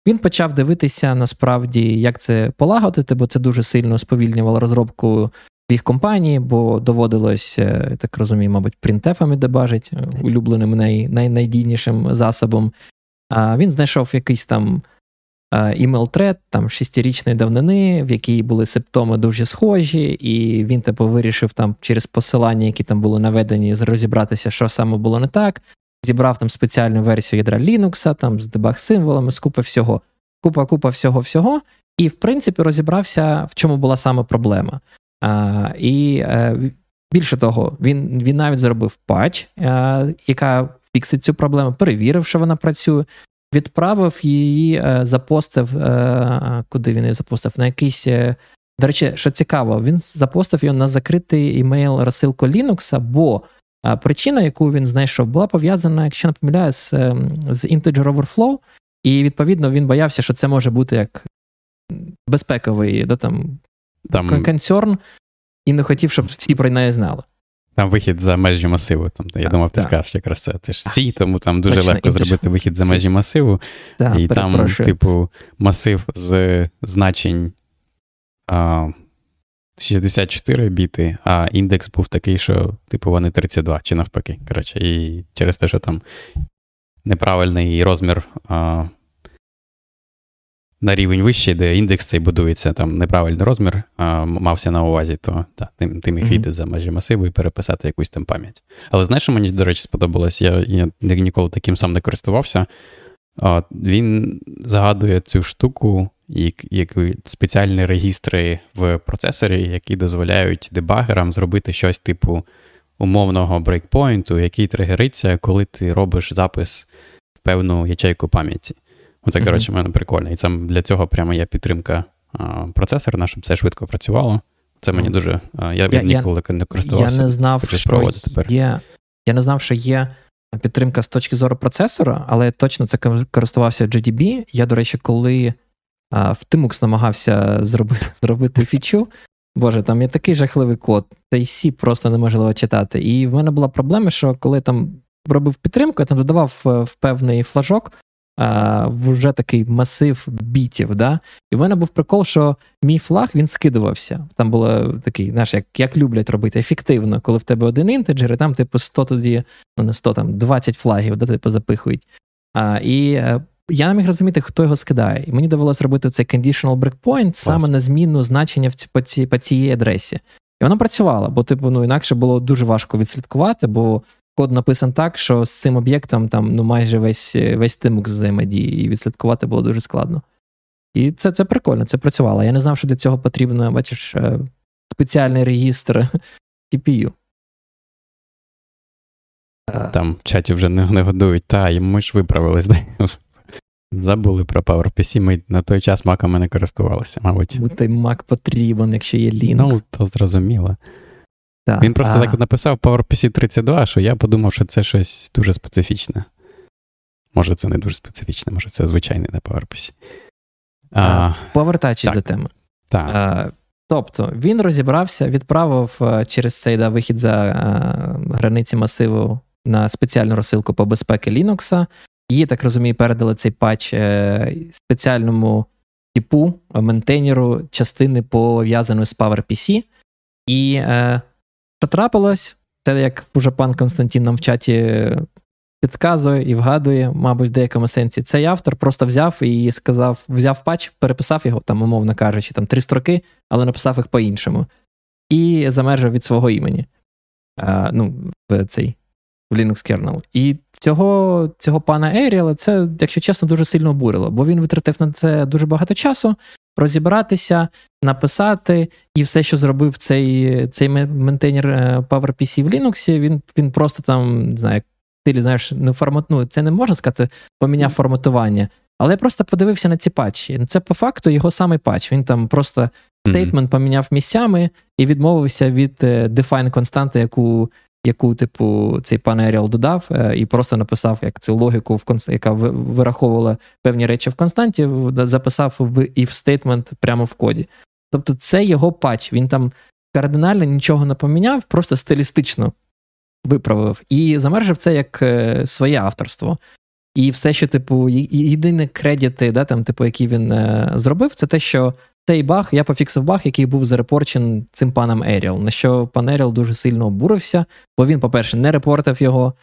він почав дивитися насправді, як це полагодити, бо це дуже сильно сповільнювало розробку в їх компанії, бо доводилось, е, я так розумію, мабуть, принтефами дебажить, е, улюбленим най, най, найдійнішим засобом. А Він знайшов якийсь там email тред там шестирічної давнини, в якій були симптоми дуже схожі, і він типу вирішив там через посилання, які там були наведені, розібратися, що саме було не так. Зібрав там спеціальну версію ядра Linux, там з дебаг символами, з купа всього, купа, купа всього-всього. І, в принципі, розібрався, в чому була саме проблема. А, І е, більше того, він він навіть зробив патч, е, яка фіксить цю проблему, перевірив, що вона працює, відправив її, е, запостив. Е, куди він її запостив? На якийсь. Е, до речі, що цікаво, він запостив його на закритий імейл розсилку Linux, бо причина, яку він знайшов, була пов'язана, якщо не помиляю, з, з Integer Overflow, і відповідно він боявся, що це може бути як безпековий да, там, там... концерн, і не хотів, щоб всі про неї знали. Там вихід за межі масиву. Там, Я так, думав, ти так. скажеш якраз це. Це ж Сі, тому там дуже Точно, легко зробити вихід за межі масиву. Так, і там, типу, масив з значень а, 64 біти, а індекс був такий, що, типу, вони 32 чи навпаки. Коротше, І через те, що там неправильний розмір а, на рівень вищий, де індекс цей будується, там неправильний розмір, а, мався на увазі, то та, ти, ти міг mm-hmm. за межі масиву і переписати якусь там пам'ять. Але знаєш, що мені, до речі, сподобалось? Я я ніколи таким сам не користувався. А, Він загадує цю штуку, як, як спеціальні регістри в процесорі, які дозволяють дебагерам зробити щось типу умовного брейкпойнту, який тригериться, коли ти робиш запис в певну ячейку пам'яті. Оце, коротше, в мене прикольно. І це для цього прямо є підтримка а, процесора, щоб це швидко працювало. Це мені дуже. А, я, я ніколи не користувався. Я не знав, що є, Я не знав, що є підтримка з точки зору процесора, але точно це користувався GDB. Я, до речі, коли а, в Tmux намагався зробити, зробити фічу. Боже, там є такий жахливий код, цей C просто неможливо читати. І в мене була проблема, що коли там робив підтримку, я там додавав е, в певний флажок вже такий масив бітів. Да? І в мене був прикол, що мій флаг він скидувався. Там було такий, знаєш, як як люблять робити ефективно, коли в тебе один інтеджер, і там, типу, 100 тоді, ну не 100, там 20 флагів, да, типу, запихують. А, І е, я не міг розуміти, хто його скидає. І мені довелося робити цей conditional breakpoint саме на зміну значення в ці, по, ці, по цій адресі. І воно працювало, бо типу, ну інакше було дуже важко відслідкувати, бо код написан так, що з цим об'єктом там ну майже весь весь тимок взаємодії, і відслідкувати було дуже складно. І це це прикольно, це працювало. Я не знав, що для цього потрібно, бачиш, е, спеціальний регістр CPU. Е. Там в чаті вже не, не годують, та, ми ж виправились. Забули про PowerPC, ми на той час маками не користувалися, мабуть. Бо той Mac потрібен, якщо є Linux. Ну, то зрозуміло. Так, Він просто а... так написав PowerPC 32, що я подумав, що це щось дуже специфічне. Може, це не дуже специфічне, може, це звичайний на PowerPC. А, Повертаючись до теми. Так. А, тобто він розібрався, відправив е, через цей да, вихід за а, е, границі масиву на спеціальну розсилку по безпеки Linux. Її, так розумію, передали цей патч е, спеціальному типу ментейнеру частини пов'язаної з PowerPC. І е, що трапилось, це як уже пан Константин нам в чаті підказує і вгадує, мабуть, в деякому сенсі. Цей автор просто взяв і сказав: взяв патч, переписав його, там, умовно кажучи, там три строки, але написав їх по-іншому. І замержив від свого імені. А, Ну, цей в Linux kernel. І цього цього пана Еріала це, якщо чесно, дуже сильно обурило, бо він витратив на це дуже багато часу розібратися, написати, і все, що зробив цей цей ментейнер е, PowerPC в Linux, він він просто там, не знаю, ти знаєш, не формат, ну, це не можна сказати, поміняв форматування. Але я просто подивився на ці патчі. Це по факту його самий патч. Він там просто стейтмент поміняв місцями і відмовився від е, define константи, яку яку, типу, цей пан Еріал додав, е, і просто написав як цю логіку, в конст... яка вираховувала певні речі в константі, записав в if statement прямо в коді. Тобто, це його патч. Він там кардинально нічого не поміняв, просто стилістично виправив. І замержив це як е, своє авторство. І все, що, типу, єдині кредити, да, там, типу, які він е, зробив, це те, що цей баг, я пофіксив баг, який був зарепорчен цим паном Еріал, на що пан Еріал дуже сильно обурився, бо він, по-перше, не репортив його.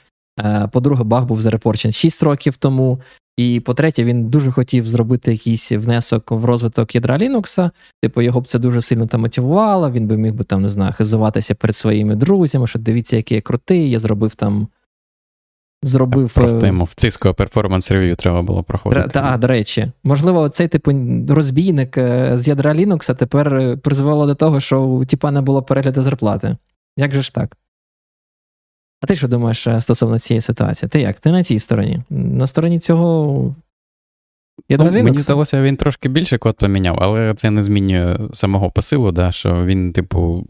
Е, по-друге, баг був зарепорчен 6 років тому. І по-третє, він дуже хотів зробити якийсь внесок в розвиток ядра Linux. Типу, його б це дуже сильно там мотивувало. Він би міг би там, не знаю, хизуватися перед своїми друзями, що дивіться, який я крутий, я зробив там. Зробив... Просто е, йому в Cisco перформанс рев'ю треба було проходити. Так, до речі, можливо, цей типу розбійник е, з ядра Linux тепер е, призвело до того, що у тіпа не було перегляду зарплати. Як же ж так? А ти що думаєш стосовно цієї ситуації? Ти як? Ти на цій стороні? На стороні цього. Ну, Мені здалося, він трошки більше код поміняв, але це не змінює самого посилу, да, що він, типу,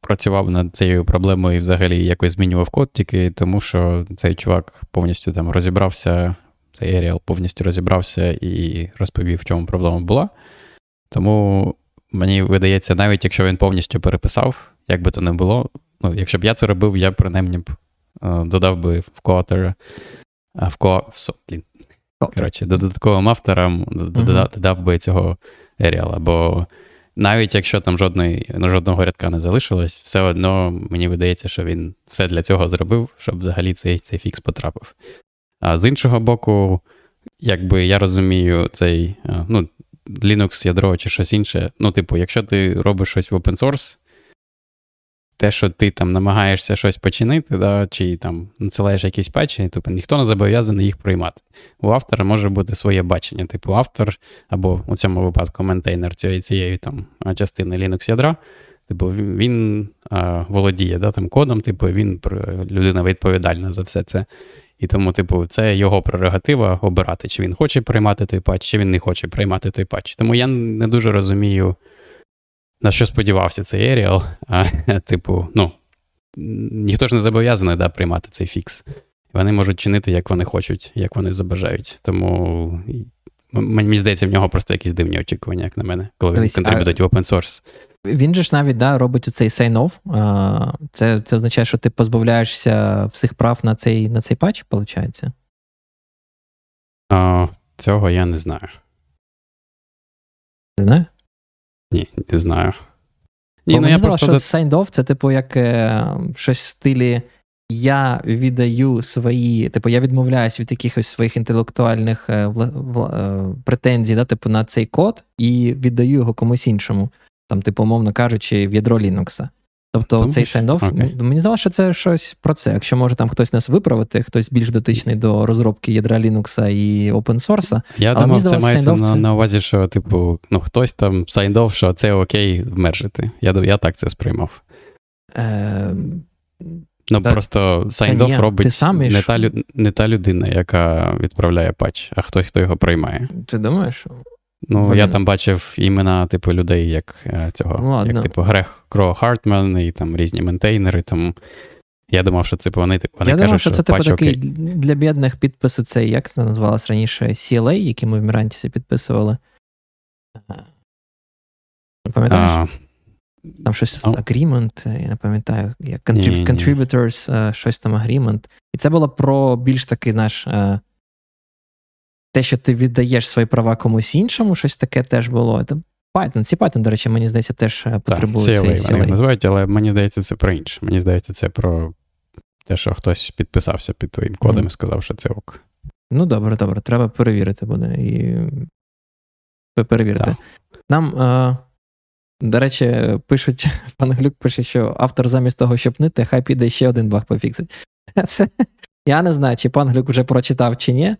працював над цією проблемою і взагалі якось змінював код, тільки тому, що цей чувак повністю там розібрався, цей Arial повністю розібрався і розповів, в чому проблема була. Тому мені видається, навіть якщо він повністю переписав, як би то не було, ну, якщо б я це робив, я принаймні б е, додав би в Quarter, в ко... блін. Коротше, додатковим авторам додав, би цього Еріала, бо навіть якщо там жодної, жодного рядка не залишилось, все одно мені видається, що він все для цього зробив, щоб взагалі цей цей фікс потрапив. А з іншого боку, якби я розумію, цей ну, Linux ядро чи щось інше. Ну, типу, якщо ти робиш щось в open source, те, що ти там намагаєшся щось починити, да, чи там надсилаєш якісь патчі, тобто ніхто не зобов'язаний їх приймати. У автора може бути своє бачення. Типу автор, або у цьому випадку ментейнер цієї цієї там частини Linux ядра. Типу, він а, володіє да, там, кодом, типу, він людина відповідальна за все це. І тому, типу, це його прерогатива обирати, чи він хоче приймати той патч, чи він не хоче приймати той патч. Тому я не дуже розумію на що сподівався цей Еріал. А, Типу, ну, ніхто ж не зобов'язаний да, приймати цей фікс. Вони можуть чинити, як вони хочуть, як вони забажають. Тому мені здається, в нього просто якісь дивні очікування, як на мене, коли він контрибутить в open source. Він же ж навіть да, робить цей sign-off. Це це означає, що ти позбавляєшся всіх прав на цей на цей патч, виходить? Цього я не знаю. Не знаю? Ні, не знаю. Ні, ну, ну, я просто... що signed off це, типу, як е, щось в стилі. Я віддаю свої, типу, я відмовляюсь від якихось своїх інтелектуальних е, вла, вла, е, претензій, да, типу, на цей код, і віддаю його комусь іншому, там, типу, умовно кажучи, в ядро Linux. Тобто Тому цей sign-off, okay. мені здалося, що це щось про це. Якщо може там хтось нас виправити, хтось більш дотичний до розробки ядра Linux і open source. Я але думав, це мається на, це... на увазі, що, типу, ну, хтось там sign-off, що це окей вмержити. Я я так це сприймав. Е... Ну, та, просто sign-off робить сам не, та, не та людина, яка відправляє патч, а хтось, хто його приймає. Ти думаєш? Ну, Блин. я там бачив імена, типу, людей, як е, цього, ну, як, типу, Грех Кро Хартман і там різні ментейнери. Там. Я думав, що типу, вони вони Я кажуть, думав, що це типу такий окей. для бідних підписи цей, як це називалось раніше, CLA, які ми в Мірантісі підписували. Пам'ятаєш? А, там щось а, agreement, я не пам'ятаю, як contrib- contributors, uh, щось там agreement. І це було про більш такий, знаєш, uh, те, що ти віддаєш свої права комусь іншому, щось таке теж було. Це Python. Ці Python, до речі, мені здається, теж е, потребує цієї CLA. Вони називають, але мені здається, це про інше. Мені здається, це про те, що хтось підписався під твоїм кодом mm. і сказав, що це ок. Ну, добре, добре, треба перевірити буде. І перевірити. Да. Нам, а, до речі, пишуть, пан Глюк пише, що автор замість того, щоб нити, хай піде ще один баг пофіксить. Це, Я не знаю, чи пан Глюк вже прочитав, чи ні.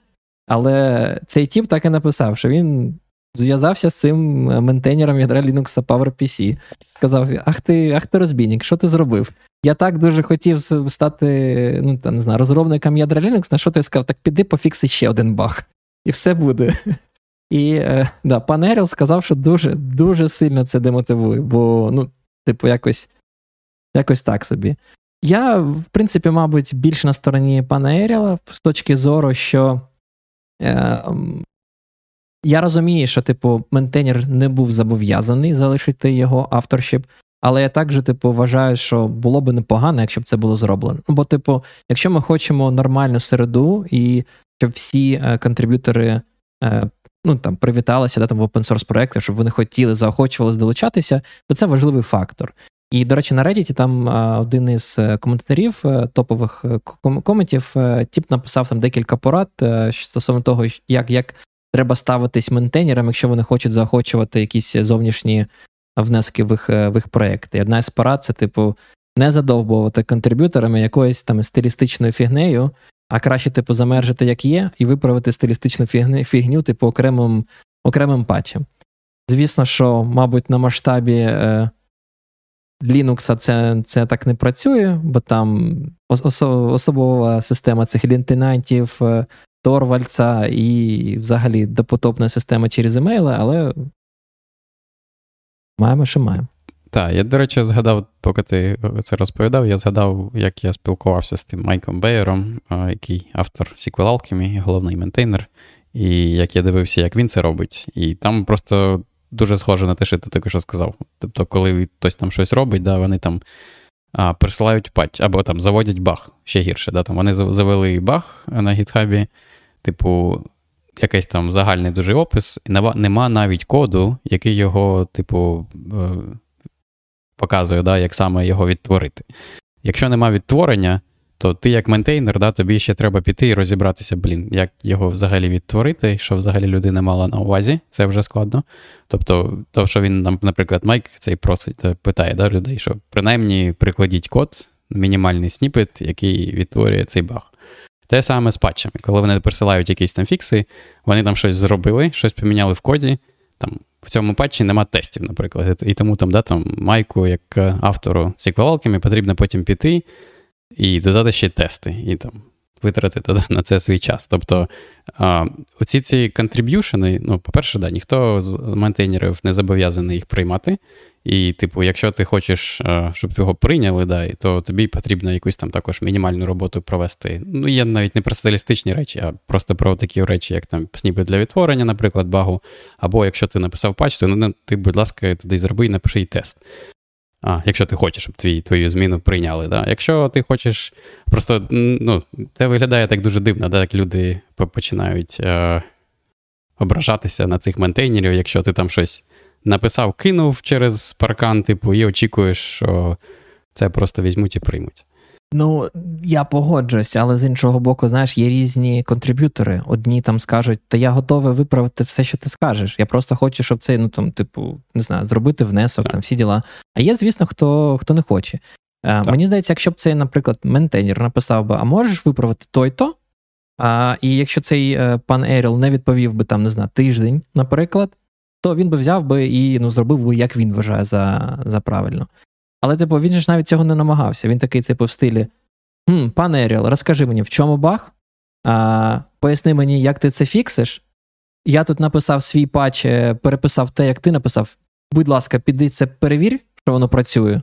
Але цей тіп так і написав, що він зв'язався з цим ментейнером ядра Linux PowerPC. Сказав: Ах ти, ах ти розбійник, що ти зробив? Я так дуже хотів стати ну, там, не знаю, розробником ядра Linux, на що ти сказав, так піди пофікси ще один баг, і все буде. І е, да, пан Еріл сказав, що дуже дуже сильно це демотивує, бо, ну, типу, якось якось так собі. Я, в принципі, мабуть, більше на стороні пана Еріла з точки зору, що Е, я розумію, що, типу, ментейнер не був зобов'язаний залишити його авторшіп, але я також, типу, вважаю, що було б непогано, якщо б це було зроблено. Бо, типу, якщо ми хочемо нормальну середу, і щоб всі е, контриб'ютори е, ну, там, привіталися да, там, в open source проекти, щоб вони хотіли, заохочувалися долучатися, то це важливий фактор. І, до речі, на Reddit там один із е, коментаторів е, топових е, коментів, тип написав там декілька порад стосовно того, як як треба ставитись ментейнерам, якщо вони хочуть заохочувати якісь зовнішні внески в їх в їх проекти. І одна з порад це, типу, не задовбувати контриб'юторами якоюсь там стилістичною фігнею, а краще, типу, замержити, як є, і виправити стилістичну фігню, фігню типу, окремим окремим патчем. Звісно, що, мабуть, на масштабі Linux це це так не працює, бо там особова система цих лінтенантів, е, Торвальца і взагалі допотопна система через емейли, але маємо, що маємо. Так, я, до речі, згадав, поки ти це розповідав, я згадав, як я спілкувався з тим Майком Бейером, який автор SQL Alchemy, головний ментейнер, і як я дивився, як він це робить. І там просто дуже схоже на те, що ти тільки що сказав. Тобто, коли хтось там щось робить, да, вони там а, присилають патч, або там заводять баг ще гірше. Да, там Вони завели баг на гітхабі, типу, якийсь там загальний дуже опис, і нема навіть коду, який його, типу, е, показує, да, як саме його відтворити. Якщо нема відтворення, то ти як ментейнер, да, тобі ще треба піти і розібратися, блін, як його взагалі відтворити, що взагалі людина мала на увазі, це вже складно. Тобто, то, що він, наприклад, Майк цей просить, е, питає да, людей, що принаймні прикладіть код, мінімальний сніпет, який відтворює цей баг. Те саме з патчами. Коли вони присилають якісь там фікси, вони там щось зробили, щось поміняли в коді. Там В цьому патчі нема тестів, наприклад. І тому там, да, там Майку, як автору SQL потрібно потім піти і додати ще тести, і там витратити на це свій час. Тобто а, оці ці контриб'юшени, ну, по-перше, да, ніхто з ментейнерів не зобов'язаний їх приймати. І, типу, якщо ти хочеш, щоб його прийняли, да, то тобі потрібно якусь там також мінімальну роботу провести. Ну, є навіть не про стилістичні речі, а просто про такі речі, як там сніпи для відтворення, наприклад, багу. Або якщо ти написав патч, то ну, ти, будь ласка, туди зроби і напиши тест. А, Якщо ти хочеш, щоб твій, твою зміну прийняли. Да? Якщо ти хочеш, просто ну, це виглядає так дуже дивно, да? як люди починають е, ображатися на цих ментейнерів, якщо ти там щось написав, кинув через паркан, типу, і очікуєш, що це просто візьмуть і приймуть. Ну, я погоджуюсь, але з іншого боку, знаєш, є різні контриб'ютори. Одні там скажуть, та я готовий виправити все, що ти скажеш. Я просто хочу, щоб цей, ну там, типу, не знаю, зробити внесок, так. там всі діла. А є, звісно, хто хто не хоче. А, Мені здається, якщо б цей, наприклад, ментейнер написав би, а можеш виправити той-то? А, І якщо цей е, пан Еріл не відповів би там, не знаю, тиждень, наприклад, то він би взяв би і ну, зробив би, як він вважає за, за правильно. Але, типу, він же ж навіть цього не намагався. Він такий, типу, в стилі: «Хм, пане Еріал, розкажи мені, в чому баг? А, Поясни мені, як ти це фіксиш. Я тут написав свій патч, е, переписав те, як ти написав. Будь ласка, піди це перевір, що воно працює.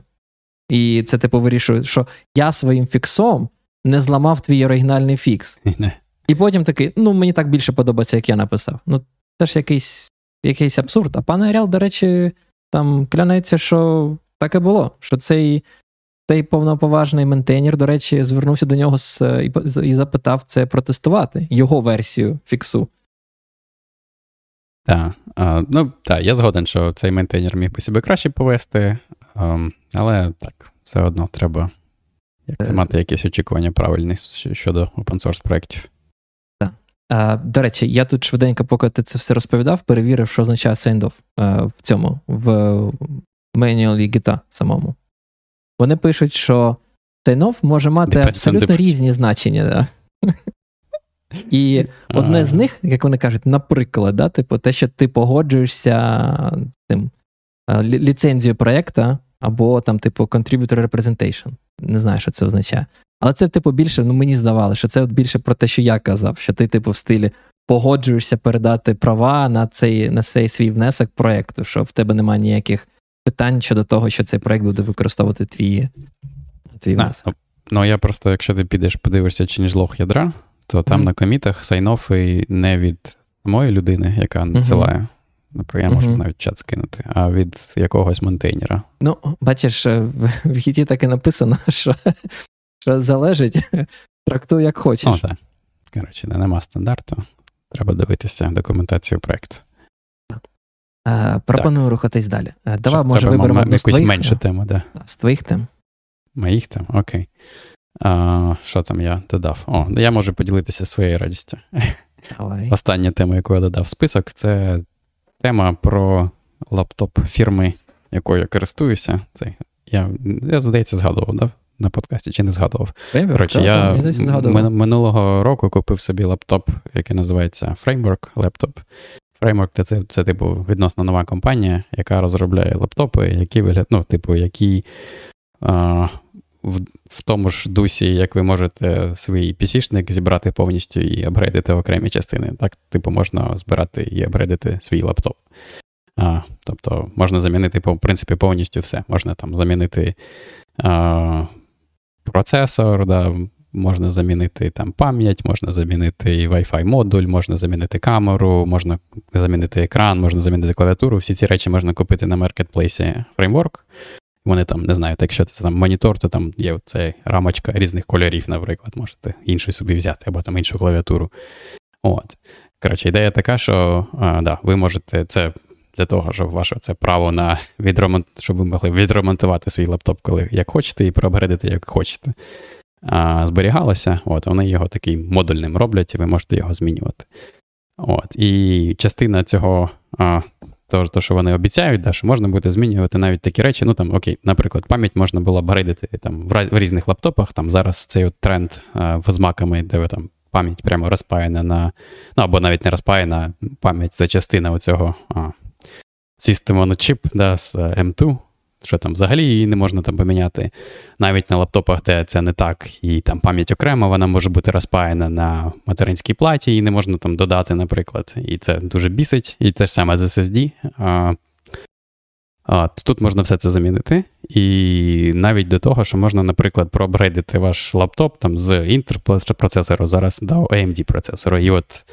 І це, типу, вирішує, що я своїм фіксом не зламав твій оригінальний фікс. І потім такий, ну, мені так більше подобається, як я написав. Ну, це ж якийсь якийсь абсурд. А пан Еріал, до речі, там клянеться, що так і було. Що цей цей повноповажний ментейнер, до речі, звернувся до нього з, і, і запитав це протестувати, його версію фіксу. Так, ну так, я згоден, що цей ментейнер міг би себе краще повести, але так, все одно треба як це, е. мати якісь очікування правильні щодо open source проєктів. А, До речі, я тут швиденько, поки ти це все розповідав, перевірив, що означає send-off в цьому, в менюалі гіта самому. Вони пишуть, що Тайнов може мати абсолютно різні значення. Да? І одне з них, як вони кажуть, наприклад, да, типу, те, що ти погоджуєшся тим ліцензією проєкта, або там, типу, contributor representation. Не знаю, що це означає. Але це, типу, більше, ну мені здавалося, що це більше про те, що я казав, що ти, типу, в стилі погоджуєшся передати права на цей на цей свій внесок проєкту, що в тебе немає ніяких питань щодо того, що цей проект буде використовувати твій твій внесок. Ну, я просто, якщо ти підеш, подивишся чи ніж лог ядра, то там mm. на комітах сайнофи не від самої людини, яка надсилає. Наприклад, я можу uh-huh. навіть чат скинути, а від якогось монтейнера. Ну, бачиш, е, в хіті так і написано, що що залежить, трактуй як хочеш. О, так. Коротше, нема стандарту. Треба дивитися документацію проєкту. Е, пропоную так. рухатись далі. Е, давай, Щоб може, виберемо якусь твоїх, меншу тему, да. З твоїх тем. Моїх тем? Окей. А, Що там я додав? О, я можу поділитися своєю радістю. Давай. Остання тема, яку я додав в список, це тема про лаптоп фірми, якою я користуюся. Це Я, я здається, згадував, да? На подкасті чи не згадував. Коротше, я минулого року купив собі лаптоп, який називається Framework Laptop. Це, це, це, типу, відносно нова компанія, яка розробляє лаптопи, які вигляд, ну, типу, які а, в, в тому ж дусі, як ви можете свій PC-шник зібрати повністю і апгрейдити окремі частини. Так, типу, можна збирати і апгрейдити свій лаптоп. А, Тобто можна замінити, в принципі, повністю все. Можна там замінити а, процесор, да, можна замінити там пам'ять, можна замінити Wi-Fi модуль, можна замінити камеру, можна замінити екран, можна замінити клавіатуру. Всі ці речі можна купити на маркетплейсі фреймворк. Вони там, не знаю, якщо це там монітор, то там є ця рамочка різних кольорів, наприклад, можете іншу собі взяти, або там іншу клавіатуру. От. Коротше, ідея така, що а, да, ви можете це для того, щоб ваше це право на відремонт, щоб ви могли відремонтувати свій лаптоп, коли як хочете, і проапгрейдити, як хочете. А, Зберігалося, от, вони його таким модульним роблять, і ви можете його змінювати. От, І частина цього а, то, то, що вони обіцяють, да, що можна буде змінювати навіть такі речі. Ну там, окей, наприклад, пам'ять можна було апгрейдити там в різних лаптопах. Там зараз цей от тренд а, з маками, де ви там пам'ять прямо розпаяна на. Ну або навіть не розпаяна пам'ять це частина оцього а, System on a Chip да, з M2 що там взагалі її не можна там поміняти. Навіть на лаптопах, де це не так, і там пам'ять окремо, вона може бути розпаяна на материнській платі, її не можна там додати, наприклад. І це дуже бісить. І те ж саме з SSD. А, а, Тут можна все це замінити. І навіть до того, що можна, наприклад, проапгрейдити ваш лаптоп там з Intel процесору зараз до AMD процесору. І от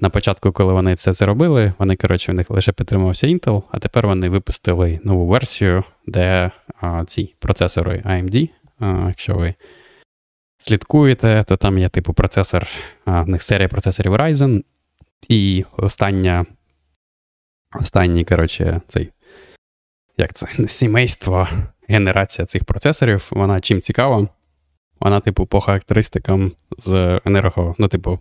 на початку, коли вони це робили, вони, коротше, в них лише підтримувався Intel, а тепер вони випустили нову версію, де а, ці процесори AMD. А, якщо ви слідкуєте, то там є типу процесор, а, в них серія процесорів Ryzen. І остання, останній, коротше, цей, як це, сімейство, генерація цих процесорів, вона чим цікава. Вона, типу, по характеристикам з енерго, ну, типу,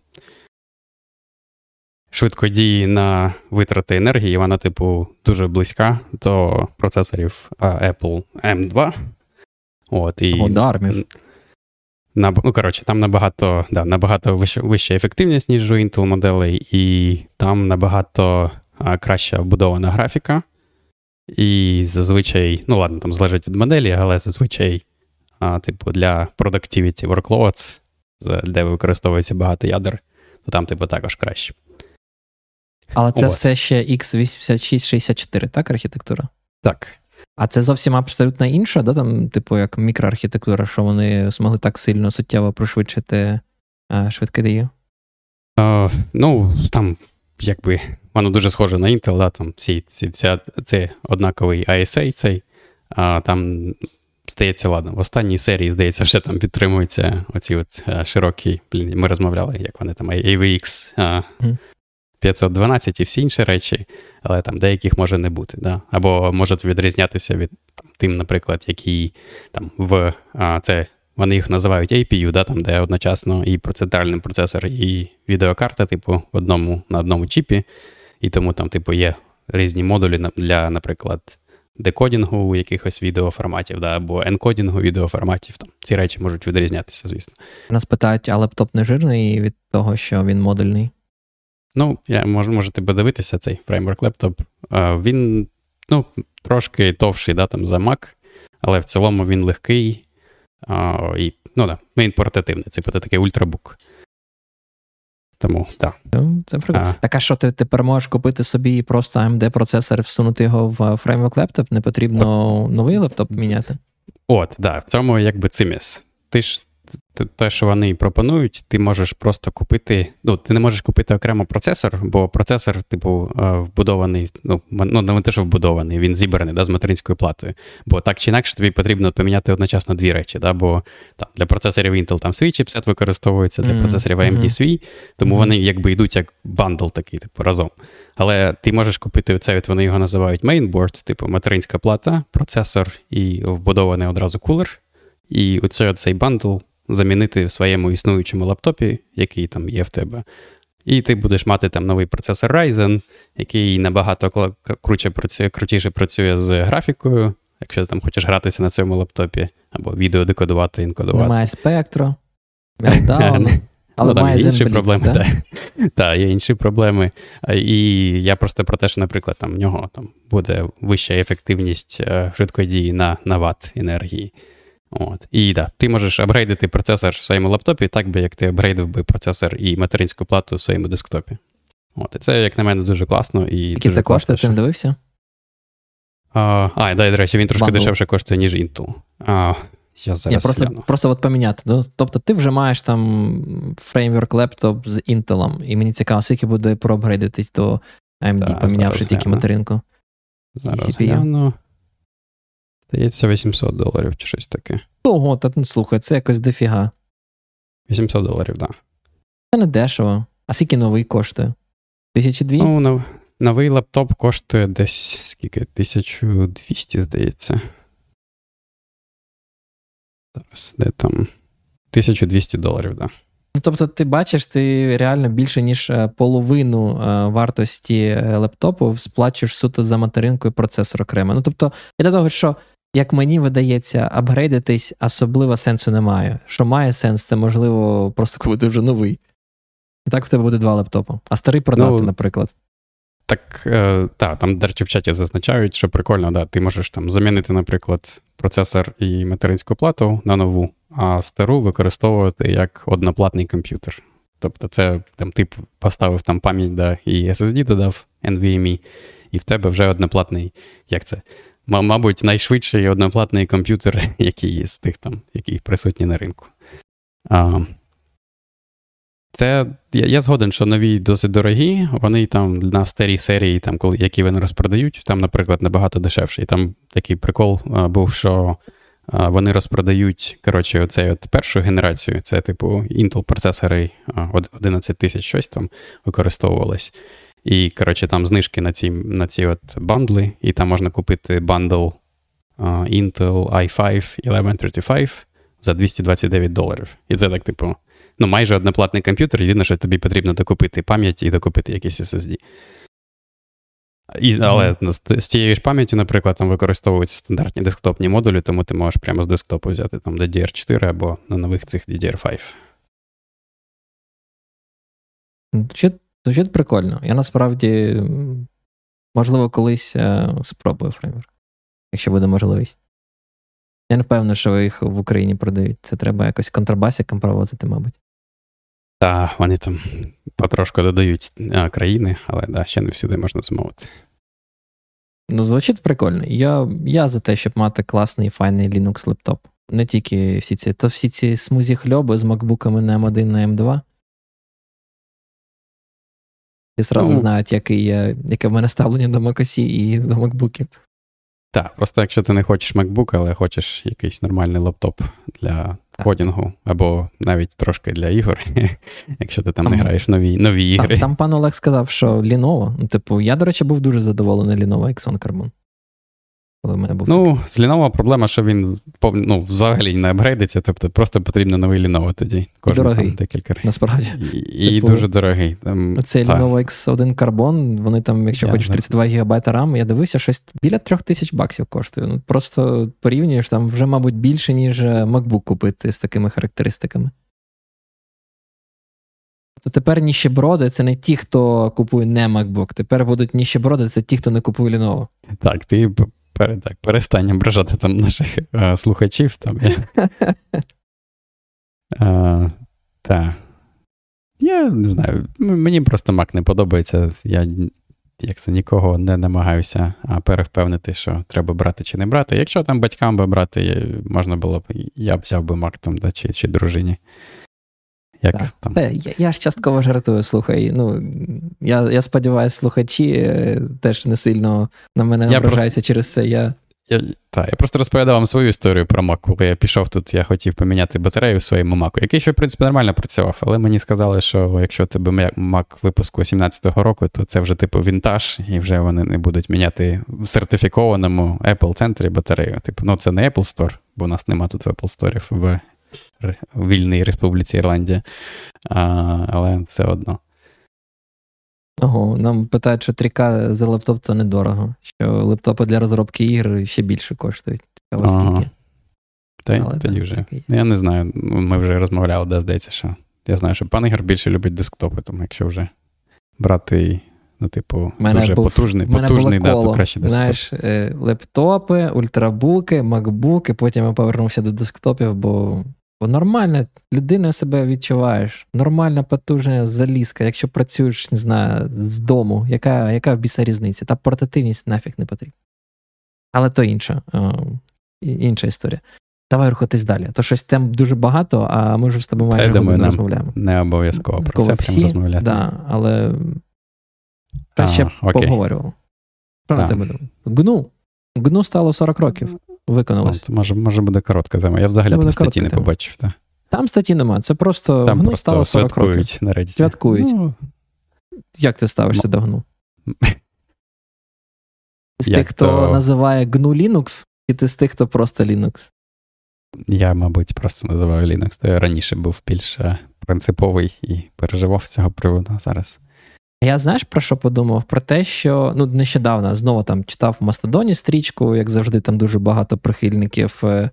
швидкодії на витрати енергії, вона, типу, дуже близька до процесорів Apple M2. От, і... О. На, ну, коротше, там набагато да, набагато вища, вища ефективність, ніж у Intel моделей, і там набагато а, краща вбудована графіка. І зазвичай, ну ладно, там залежить від моделі, але зазвичай, а, типу, для productivity workloads, де використовується багато ядер, то там, типу, також краще. Але це все ще x8664, так, архітектура? Так. А це зовсім абсолютно інша, да, там, типу, як мікроархітектура, що вони змогли так сильно суттєво пришвидшити а, швидке дію? Uh, ну, там, якби, воно дуже схоже на Intel, да, там всі, ці, вся, це однаковий ISA цей, а там, здається, ладно, в останній серії, здається, вже там підтримуються оці от а, широкі, блін, ми розмовляли, як вони там, AVX, а, mm. 512 і всі інші речі, але там деяких може не бути. Да? Або можуть відрізнятися від там, тим, наприклад, які там в а, це вони їх називають APU, да, там, де одночасно і центральний процесор, і відеокарта, типу, в одному на одному чіпі. І тому там, типу, є різні модулі для, наприклад, декодінгу якихось відеоформатів, да, або енкодінгу відеоформатів. Там Ці речі можуть відрізнятися, звісно. Нас питають, а лептоп не жирний від того, що він модульний? Ну, я мож, можете подивитися цей фреймворк лептоп. Він ну, трошки товший да, там, за Mac, але в цілому він легкий а, і ну, да, він портативний, це типу, такий ультрабук. Тому, так. Ну, це прикольно. Так, а що ти тепер можеш купити собі просто AMD процесор і всунути його в фреймворк лептоп? Не потрібно От. новий лептоп міняти? От, так, да, в цьому якби циміс. Ти ж те, що вони пропонують, ти можеш просто купити. Ну, ти не можеш купити окремо процесор, бо процесор, типу, е, вбудований, ну, ну не те, що вбудований, він зібраний да, з материнською платою. Бо так чи інакше тобі потрібно поміняти одночасно дві речі. Да, Бо там, для процесорів Intel там свій чіпсет використовується, для mm-hmm. процесорів AMD mm-hmm. свій, тому mm-hmm. вони якби йдуть як бандл такий, типу, разом. Але ти можеш купити цей, от вони його називають mainboard, типу материнська плата, процесор і вбудований одразу кулер. І оцей, оцей bundle замінити в своєму існуючому лаптопі, який там є в тебе. І ти будеш мати там новий процесор Ryzen, який набагато круче працює, крутіше працює з графікою, якщо ти там хочеш гратися на цьому лаптопі, або відео декодувати, інкодувати. Немає Spectre, Meltdown, але ну, має інші проблеми. Так, та, є інші проблеми. І я просто про те, що, наприклад, там в нього там буде вища ефективність е, швидкої дії на, на ватт енергії. От. І да, ти можеш апгрейдити процесор в своєму лаптопі, так би як ти апгрейдив би процесор і материнську плату в своєму десктопі. От. І це, як на мене, дуже класно. і Які це коштує, ти не дивився? А, а, да, до речі, він трошки Bundle. дешевше коштує, ніж Intel. А, я зараз Ні, Просто просто от поміняти. Ну, Тобто ти вже маєш там фреймворк лептоп з Intel, і мені цікаво, скільки буде проапгрейдитись до AMD, да, помінявши тільки гляну. материнку. Зараз гляну. Здається, 800 доларів чи щось таке. Ого, та ну слухай, це якось дофіга. 800 доларів, так. Да. Це не дешево. А скільки новий коштує? Тисячі дві? Ну, нов... новий лаптоп коштує десь скільки? 1200, здається. Зараз, де там? 1200 доларів, так. Да. Ну, тобто, ти бачиш, ти реально більше, ніж е, половину е, вартості е, лептопу сплачуєш суто за материнку і процесор окремо. Ну, тобто, і до того, що як мені видається, апгрейдитись особливо сенсу немає. Що має сенс, це можливо просто купити вже новий. Так в тебе буде два лептопи. А старий продати, ну, наприклад. Так, е, так, там, до речі, в чаті зазначають, що прикольно, да, ти можеш там замінити, наприклад, процесор і материнську плату на нову, а стару використовувати як одноплатний комп'ютер. Тобто, це там ти поставив там пам'ять да, і SSD додав NVMe, і в тебе вже одноплатний, як це? Мабуть, найшвидший одноплатний комп'ютер, який є з тих там, який присутній на ринку. А, Це я, я згоден, що нові досить дорогі. Вони там на старій серії, там, коли, які вони розпродають, там, наприклад, набагато дешевше. Там такий прикол а, був, що а, вони розпродають коротше, оцей от першу генерацію. Це, типу, Intel процесори 11 тисяч щось там використовувалось. І, коротше, там знижки на ці на ці от бандли, і там можна купити бандл uh, Intel i5 1135 за 229 доларів. І це так, типу, ну, майже одноплатний комп'ютер, єдине, що тобі потрібно докупити пам'ять і докупити якийсь SSD. І, Але mm-hmm. з тією ж пам'яттю, наприклад, там використовуються стандартні десктопні модулі, тому ти можеш прямо з десктопу взяти там DDR4 або на нових цих DDR5. Чи Звучить прикольно. Я насправді, можливо, колись е, спробую фреймворк, якщо буде можливість. Я не впевнений, що їх в Україні продають. Це треба якось контрабасиком провозити, мабуть. Так, вони там потрошку додають а, країни, але да, ще не всюди можна замовити. Ну, звучить прикольно. Я я за те, щоб мати класний файний Linux лептоп. Не тільки всі ці, то всі ці смузі хльоби з макбуками на M1 на M2. І зразу ну, знають, який я, яке в мене ставлення до MacOS і до MacBookів. Так, просто якщо ти не хочеш MacBook, але хочеш якийсь нормальний лаптоп для кодінгу, або навіть трошки для ігор, якщо ти там, там не граєш нові нові ігри. Там, там пан Олег сказав, що Lenovo, ну, типу, я, до речі, був дуже задоволений Lenovo X1 Carbon коли в мене був. Ну, такий. з Lenovo проблема, що він ну, взагалі не апгрейдиться, тобто просто потрібно новий Lenovo тоді. Кожен дорогий, там, декілька разів. Насправді. І, і типу, дуже дорогий. Там, Оцей та. Lenovo X1 Carbon, вони там, якщо я хочеш 32 ГБ RAM, я дивився, щось біля 3000 баксів коштує. Ну, Просто порівнюєш, там вже, мабуть, більше, ніж е, MacBook купити з такими характеристиками. То тепер ніщеброди це не ті, хто купує не MacBook. Тепер будуть ніщеброди, це ті, хто не купує Lenovo. Так, ти так, перестань ображати там наших е, слухачів. Там, а, Так. Я не знаю, мені просто Mac не подобається. Я як це нікого не намагаюся перевпевнити, що треба брати чи не брати. Якщо там батькам би брати, можна було б, я б взяв би Мак там, да, чи чи дружині. Як так. там? Я, я ж частково жартую, слухай. Ну, Я я сподіваюся, слухачі е, теж не сильно на мене я ображаються просто... через це. Я я, Так, я просто розповідав вам свою історію про Mac, коли я пішов тут, я хотів поміняти батарею в своєму Mac, який ще, в принципі, нормально працював, але мені сказали, що якщо тебе Mac випуску 17-го року, то це вже типу вінтаж, і вже вони не будуть міняти в сертифікованому Apple центрі батарею. Типу, ну це не Apple Store, бо у нас нема тут в Apple Store в вільній Республіці Ірландія, а, але все одно. Ого, нам питають, що 3К за лептоп це недорого. Що лептопи для розробки ігр ще більше коштують. Цікаво, скільки. Та, Але, тоді так, вже. Так я не знаю, ми вже розмовляли, де здається, що. Я знаю, що пан Ігор більше любить десктопи, тому якщо вже брати, ну, типу, мене дуже був, потужний, потужний, да, то краще десктоп. Знаєш, е, лептопи, ультрабуки, макбуки, потім я повернувся до десктопів, бо Бо нормально людина себе відчуваєш, нормальна потужна залізка, якщо працюєш, не знаю, з дому, яка яка в біса різниця? Та портативність нафіг не потрібна. Але то інша інша історія. Давай рухатись далі. То щось тем дуже багато, а ми вже з тобою майже не розмовляємо. Не обов'язково про це всі, розмовляти. Да, але а, ще поговорював. Що на тебе думаю? Гну. Гну стало 40 років виконалось. От, може може буде коротка тема. Я взагалі там статті не побачив. Так. Там статті нема, це просто там гну просто стало 40 святкують років. на Reddit. Святкують. Ну, Як ти ставишся ну, до гну? З тих, хто то... називає GNU Linux, і ти з тих, хто просто Linux? Я, мабуть, просто називаю Linux. То я раніше був більш принциповий і переживав з цього приводу. Зараз я знаєш про що подумав? Про те, що ну нещодавно знову там читав в Мастодоні стрічку, як завжди, там дуже багато прихильників. Е,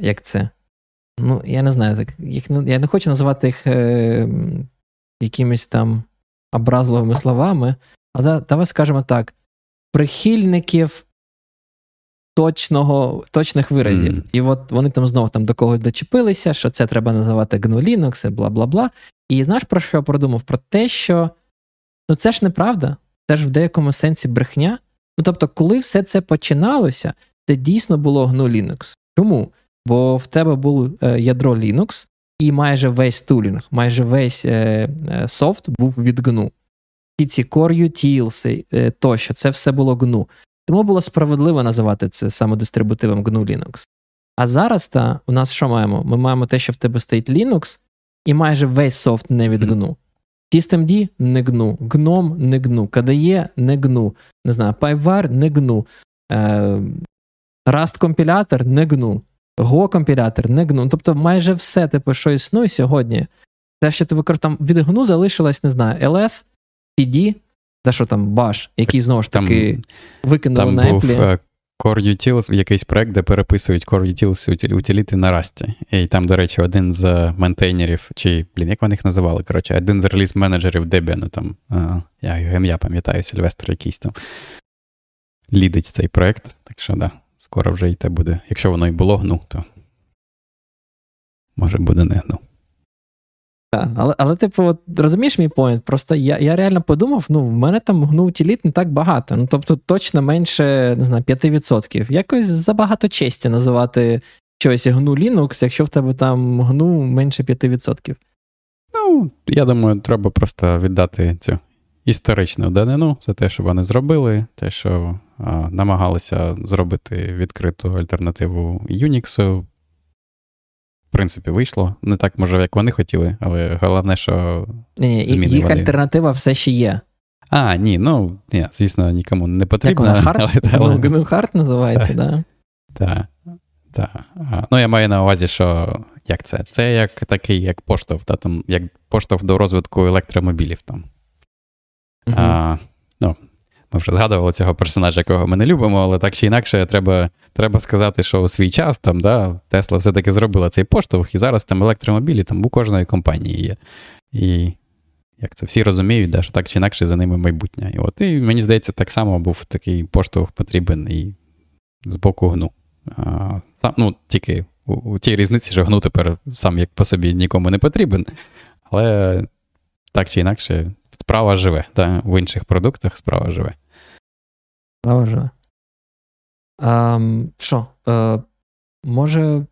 як це? Ну, я не знаю, так, їх, я не хочу називати їх е, якимись там образливими словами, але давай скажемо так: прихильників точного, точних виразів. Mm. І от вони там знову там до когось дочепилися, що це треба називати GNU Linux, бла бла бла. І знаєш, про що я подумав? Про те, що. Ну це ж неправда, це ж в деякому сенсі брехня. Ну тобто, коли все це починалося, це дійсно було GNU Linux. Чому? Бо в тебе було е, ядро Linux, і майже весь тулінг, майже весь е, е, софт був від GNU. І ці Core Utils е, тощо, це все було GNU. Тому було справедливо називати це самодистрибутивом GNU Linux. А зараз та у нас що маємо? Ми маємо те, що в тебе стоїть Linux, і майже весь софт не від GNU. SystemD не гну, GNOME не гну, KDE не гну, не знаю, PyVar не гну, е, Rust компілятор не гну, Go компілятор не гну. Тобто майже все, типу, що існує сьогодні. Те, що ти використав від GNU залишилось, не знаю, LS, CD, та що там Bash, який знову ж таки викинули на Apple. Е, Core Utils, якийсь проект, де переписують Core Utils утиліти на Расті. І там, до речі, один з мейнтейнерів, чи, блін, як вони їх називали? Коротше, один з реліз-менеджерів Debian, там, я його ім'я пам'ятаю, Сильвестр якийсь там лідить цей проект. Так що, да, скоро вже і те буде. Якщо воно і було гну, то може буде не гну. Так, але, але типу, от, розумієш мій поінт? Просто я я реально подумав, ну, в мене там гну утиліт не так багато. Ну, тобто, точно менше, не знаю, 5%. Якось забагато честі називати щось гну Linux, якщо в тебе там гну менше 5%. Ну, я думаю, треба просто віддати цю історичну данину за те, що вони зробили, те, що а, намагалися зробити відкриту альтернативу Unix, в принципі, вийшло. Не так, може, як вони хотіли, але головне, що. Ні, зміни Їх вони... альтернатива все ще є. А, ні, ну, ні, звісно, нікому не потрібно. Як вона? Але... Ну, Hard називається, так? Так. Так. Ну, я маю на увазі, що як це? Це як такий, як поштовх, та, там, як поштовх до розвитку електромобілів. там. Uh-huh. А, ну, ми вже згадували цього персонажа, якого ми не любимо, але так чи інакше, треба треба сказати, що у свій час там, да, Тесла все-таки зробила цей поштовх, і зараз там електромобілі там у кожної компанії є. І як це всі розуміють, да, що так чи інакше за ними майбутнє. І от і мені здається, так само був такий поштовх потрібен і з боку гну. А, сам, ну, Тільки у, у тій різниці, що гну тепер сам як по собі нікому не потрібен. Але так чи інакше, справа живе. Да, В інших продуктах справа живе. Справа живе. Що? Е, може,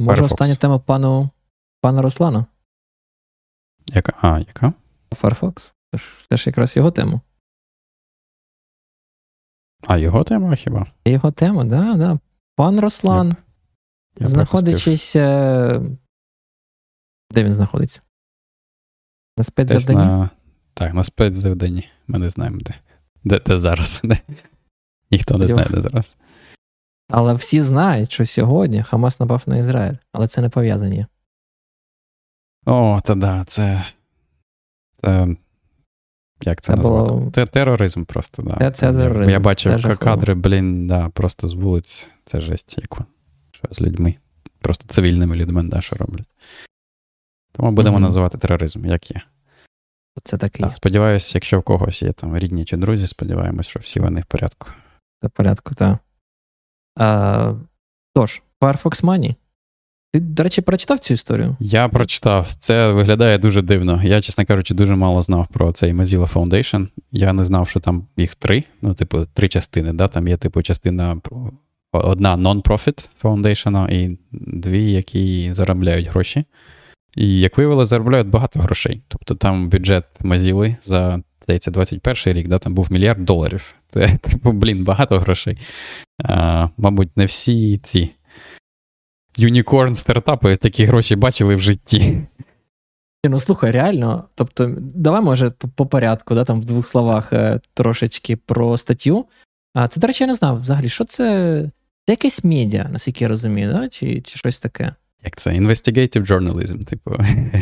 може остання тема пану пана Руслану? Яка? А, яка? Firefox. Це ж, це ж якраз його тема. А його тема хіба? Його тема, да, да. Пан Руслан, я, я знаходячись. Е, де він знаходиться? На спецзавданні? На... Так, на спецзавданні. Ми не знаємо, де Де, де зараз. Де? Ніхто не знає, де зараз. Але всі знають, що сьогодні Хамас напав на Ізраїль, але це не пов'язані. О, та да, це. це як це, це назвати? Було... Тероризм просто, да. Це, це тероризм. Я бачив це кадри, блін, да, просто з вулиць. Це жесть, як що з людьми. Просто цивільними людьми, да, що роблять. Тому будемо mm-hmm. називати тероризм, як є. Це таке. Так, Сподіваюся, якщо в когось є там рідні чи друзі, сподіваємось, що всі вони в порядку. В порядку, так. Тож, Firefox Money. Ти, до речі, прочитав цю історію? Я прочитав. Це виглядає дуже дивно. Я, чесно кажучи, дуже мало знав про цей Mozilla Foundation. Я не знав, що там їх три, ну, типу, три частини. Да? Там є, типу, частина одна non-profit Foundation і дві, які заробляють гроші. І, як виявилося, заробляють багато грошей. Тобто там бюджет Mozilla за здається, 21 рік, да, там був мільярд доларів. Це, типу, блін, багато грошей. А, Мабуть, не всі ці юнікорн стартапи такі гроші бачили в житті. Ну, слухай, реально, тобто, давай, може, по, по порядку, да, там в двох словах е, трошечки про статтю. А це, до речі, я не знав взагалі, що це Це якесь медіа, наскільки я розумію, да? чи чи щось таке. Як це? Investigative journalism, типу.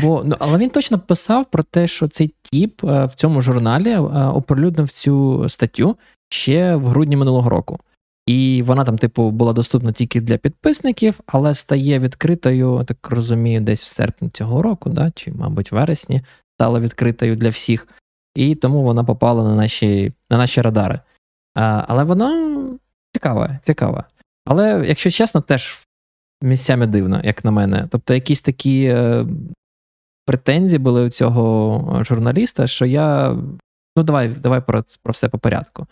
Бо, ну, Але він точно писав про те, що цей тіп е, в цьому журналі е, оприлюднив цю статтю ще в грудні минулого року. І вона там, типу, була доступна тільки для підписників, але стає відкритою, так розумію, десь в серпні цього року, да, чи, мабуть, вересні, стала відкритою для всіх. І тому вона попала на наші на наші радари. А, Але вона цікава, цікава. Але, якщо чесно, теж місцями дивно, як на мене. Тобто, якісь такі е, претензії були у цього журналіста, що я. Ну, давай давай про про все по порядку.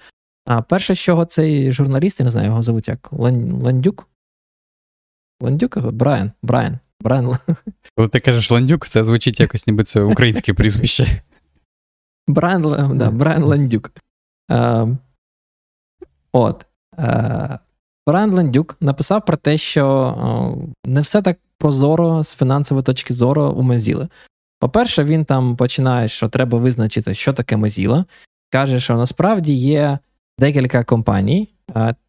А перше, з чого цей журналіст, я не знаю, його зовуть як Ландюк? Ландюк? Брайан. Брайан. Брайан. Коли ти кажеш Ландюк, це звучить якось ніби це українське прізвище. Брайан да, Брайан Ландюк. А, От. А, Брайан Ландюк написав про те, що не все так прозоро з фінансової точки зору у Mozilla. По-перше, він там починає, що треба визначити, що таке Mozilla. Каже, що насправді є декілька компаній,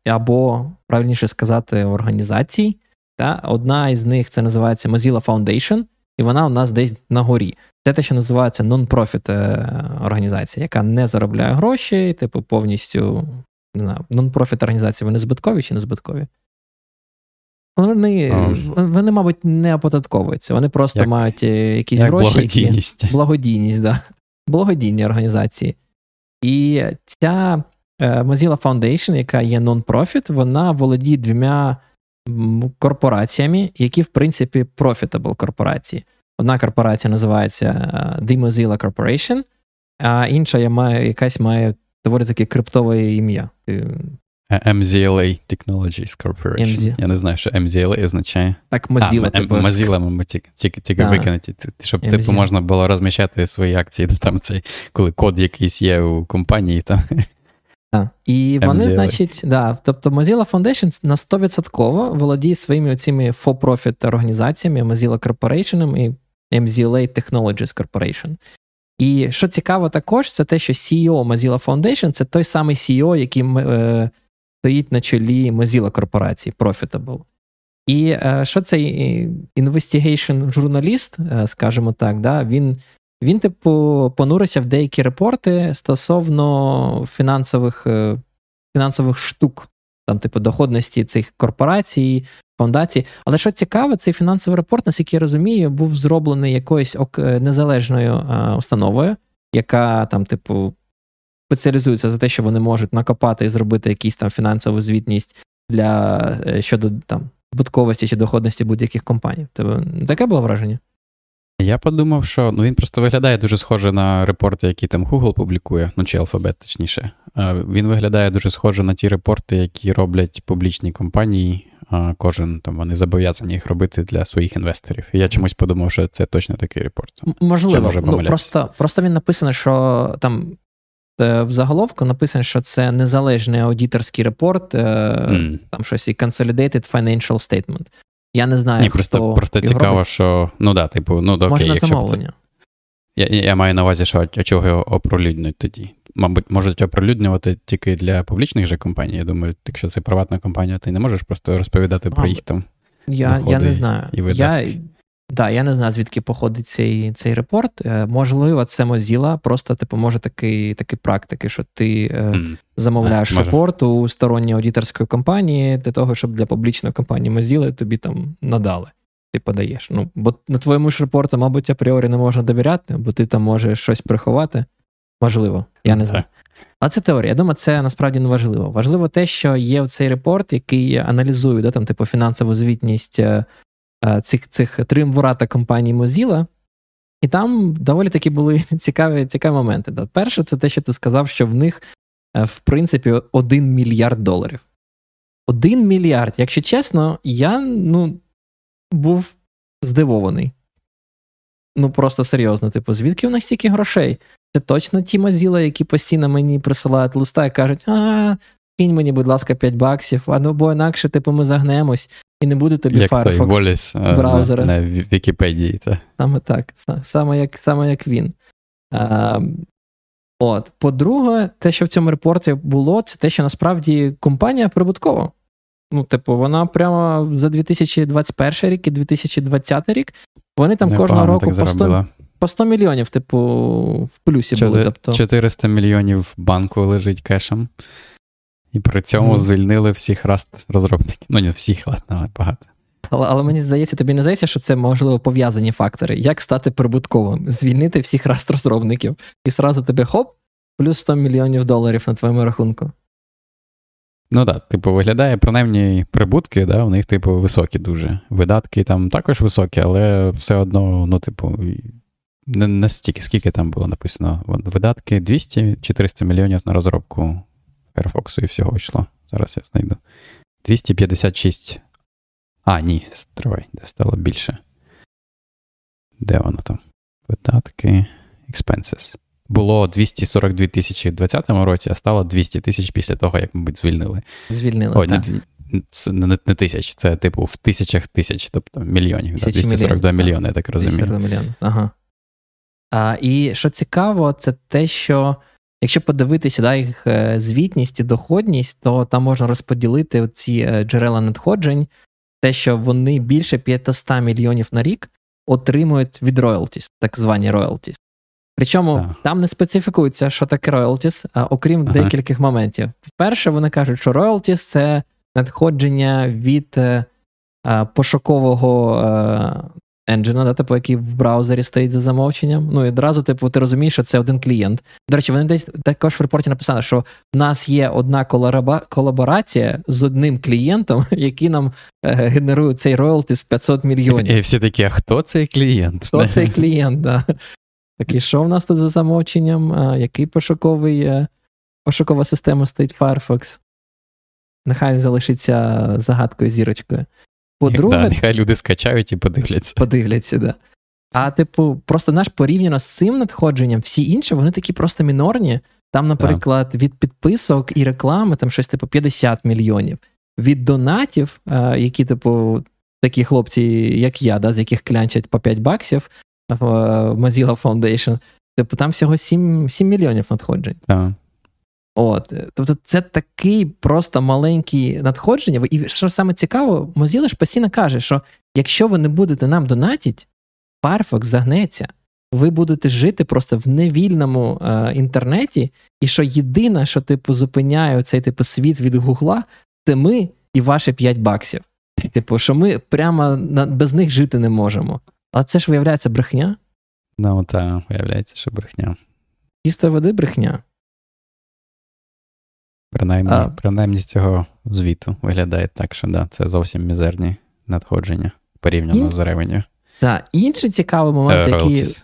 або, правильніше сказати, організацій. Та? Одна із них це називається Mozilla Foundation, і вона у нас десь на горі. Це те, що називається non-profit е, організація, яка не заробляє гроші, типу, повністю не знаю, нон-профіт організації, вони збиткові чи не збиткові? Вони, вони, мабуть, не оподатковуються. Вони просто як, мають е, якісь як гроші. Благодійність. Які, благодійність, да. Благодійні організації. І ця е, Mozilla Foundation, яка є нон-профіт, вона володіє двома корпораціями, які, в принципі, profitable корпорації. Одна корпорація називається е, The Mozilla Corporation, а інша має, якась має доволі таке криптове ім'я. MZLA Technologies Corporation. MZ. Я не знаю, що MZLA означає. Так, Mozilla. А, Mozilla, мабуть, тільки, тільки, тільки викинути, щоб MZ. типу можна було розміщати свої акції, там цей, коли код якийсь є у компанії. там. Так. І вони, MZLA. значить, да, тобто Mozilla Foundation на 100% володіє своїми оціми for-profit організаціями Mozilla Corporation і MZLA Technologies Corporation. І що цікаво також, це те, що CEO Mozilla Foundation це той самий CEO, який е, стоїть на чолі Mozilla корпорації Profitable. І е, що цей investigation журналіст, е, скажімо так, да, він, він типу, понурився в деякі репорти стосовно фінансових е, фінансових штук, там, типу, доходності цих корпорацій, фондацій. Але що цікаво, цей фінансовий репорт, наскільки я розумію, був зроблений якоюсь незалежною установою, яка там, типу, спеціалізується за те, що вони можуть накопати і зробити якісь там фінансову звітність для е, щодо там збутковості чи доходності будь-яких компаній. Тебе таке було враження? Я подумав, що ну він просто виглядає дуже схоже на report и, які там Google публікує, ну чи Alphabet, точніше. Він виглядає дуже схоже на ті report и, які роблять публічні компанії. Кожен там вони зобов'язані їх робити для своїх інвесторів. І я чомусь подумав, що це точно такий report. Можливо, може ну, просто просто він написано, що там е, в заголовку написано, що це незалежний аудиторський report, mm. там щось і Consolidated Financial Statement. Я не знаю. Ні, просто хто просто цікаво, робить. що ну да, типу, ну окей, Можна замовлення. Це... Я я маю на увазі, що а чого його оприлюднюють тоді. Мабуть, можуть оприлюднювати тільки для публічних же компаній. Я думаю, якщо це приватна компанія, ти не можеш просто розповідати про їх там. Я я не знаю. І я, да, я не знаю, звідки походить цей цей report. Е, можливо, це Mozilla, просто типу, може такий такі практики, що ти mm. замовляєш а, report у сторонньої аудиторської компанії для того, щоб для публічної компанії Mozilla тобі там надали ти подаєш. Ну, Бо на твоєму ж репорту, мабуть, апріорі не можна довіряти, бо ти там можеш щось приховати. Можливо, я не знаю. Але це теорія. Я думаю, це насправді не важливо. Важливо те, що є цей репорт, який аналізує да, там, типу, фінансову звітність е, е, цих цих триумвурата компанії Mozilla, і там доволі такі були цікаві цікаві моменти. Да. Перше, це те, що ти сказав, що в них, е, в принципі, один мільярд доларів. Один мільярд. Якщо чесно, я ну, був здивований. Ну, просто серйозно, типу, звідки у нас стільки грошей? Це точно ті мазіла, які постійно мені присилають листа і кажуть, а, кинь мені, будь ласка, 5 баксів, а ну бо інакше, типу, ми загнемось і не буде тобі як Firefox той Воліс, браузера. На, на Вікіпедії. Та. Саме так, саме як саме як він. А, От, По-друге, те, що в цьому репорті було, це те, що насправді компанія прибуткова. Ну, типу, вона прямо за 2021 рік і 2020 рік вони там кожного року по 100, по 100 мільйонів, типу, в плюсі Чотир, були. Тобто... 400 мільйонів в банку лежить кешем. І при цьому mm. звільнили всіх раст розробників. Ну, не всіх, але багато. Але, але мені здається, тобі не здається, що це можливо пов'язані фактори. Як стати прибутковим? Звільнити всіх раст розробників. І сразу тебе хоп, плюс 100 мільйонів доларів на твоєму рахунку. Ну так, типу, виглядає, принаймні, прибутки, да, у них, типу, високі дуже. Видатки там також високі, але все одно, ну, типу, не настільки, скільки там було написано. Видатки 200-400 мільйонів на розробку Firefox і всього йшло. Зараз я знайду. 256. А, ні, стривай, де стало більше. Де воно там? Видатки, expenses було 242 тисячі в 2020 році, а стало 200 тисяч після того, як, мабуть, звільнили. Звільнили. Ой, так. Не, не, не тисяч, це типу в тисячах тисяч, тобто мільйонів. Да, 242 мільйони, я так розумію. 242 мільйони. Ага. А, І що цікаво, це те, що якщо подивитися да, їх е, звітність і доходність, то там можна розподілити ці е, джерела надходжень, те, що вони більше 500 мільйонів на рік отримують від royalties, так звані royalties. Причому так. там не специфікується, що таке роялтіс, окрім ага. декількох моментів. Перше, вони кажуть, що роялтіс це надходження від е, пошукового енджина, да, типу, який в браузері стоїть за замовченням. Ну і одразу, типу, ти розумієш, що це один клієнт. До речі, вони десь також в репорті написали, що в нас є одна колаборація з одним клієнтом, який нам е, генерує цей роялтіс 500 мільйонів. І всі такі, а хто цей клієнт? Хто цей клієнт, да. Так, і що в нас тут за замовченням? А, Який пошуковий, е, пошукова система стоїть Firefox? Нехай залишиться загадкою зірочкою. По-друге, да, нехай люди скачають і подивляться. Подивляться, да. А, типу, просто наш порівняно з цим надходженням, всі інші, вони такі просто мінорні. Там, наприклад, від підписок і реклами там щось типу 50 мільйонів. Від донатів, е, які, типу, такі хлопці, як я, да, з яких клянчать по 5 баксів, в Mozilla Foundation, типу там всього 7 7 мільйонів надходжень. Так. От, Тобто це такий просто маленький надходження. І що саме цікаво, Mozilla ж постійно каже, що якщо ви не будете нам донатити, Firefox загнеться. Ви будете жити просто в невільному е, інтернеті, і що єдине, що типу зупиняє цей типу світ від Гугла, це ми і ваші 5 баксів. Типу, що ми прямо на, без них жити не можемо. А це ж виявляється брехня? Ну, так, виявляється, що брехня. Чисто води брехня. Принаймні, а... принаймні з цього звіту виглядає так, що да, це зовсім мізерні надходження порівняно І... з ревеню. Так, інший цікавий момент, uh, який,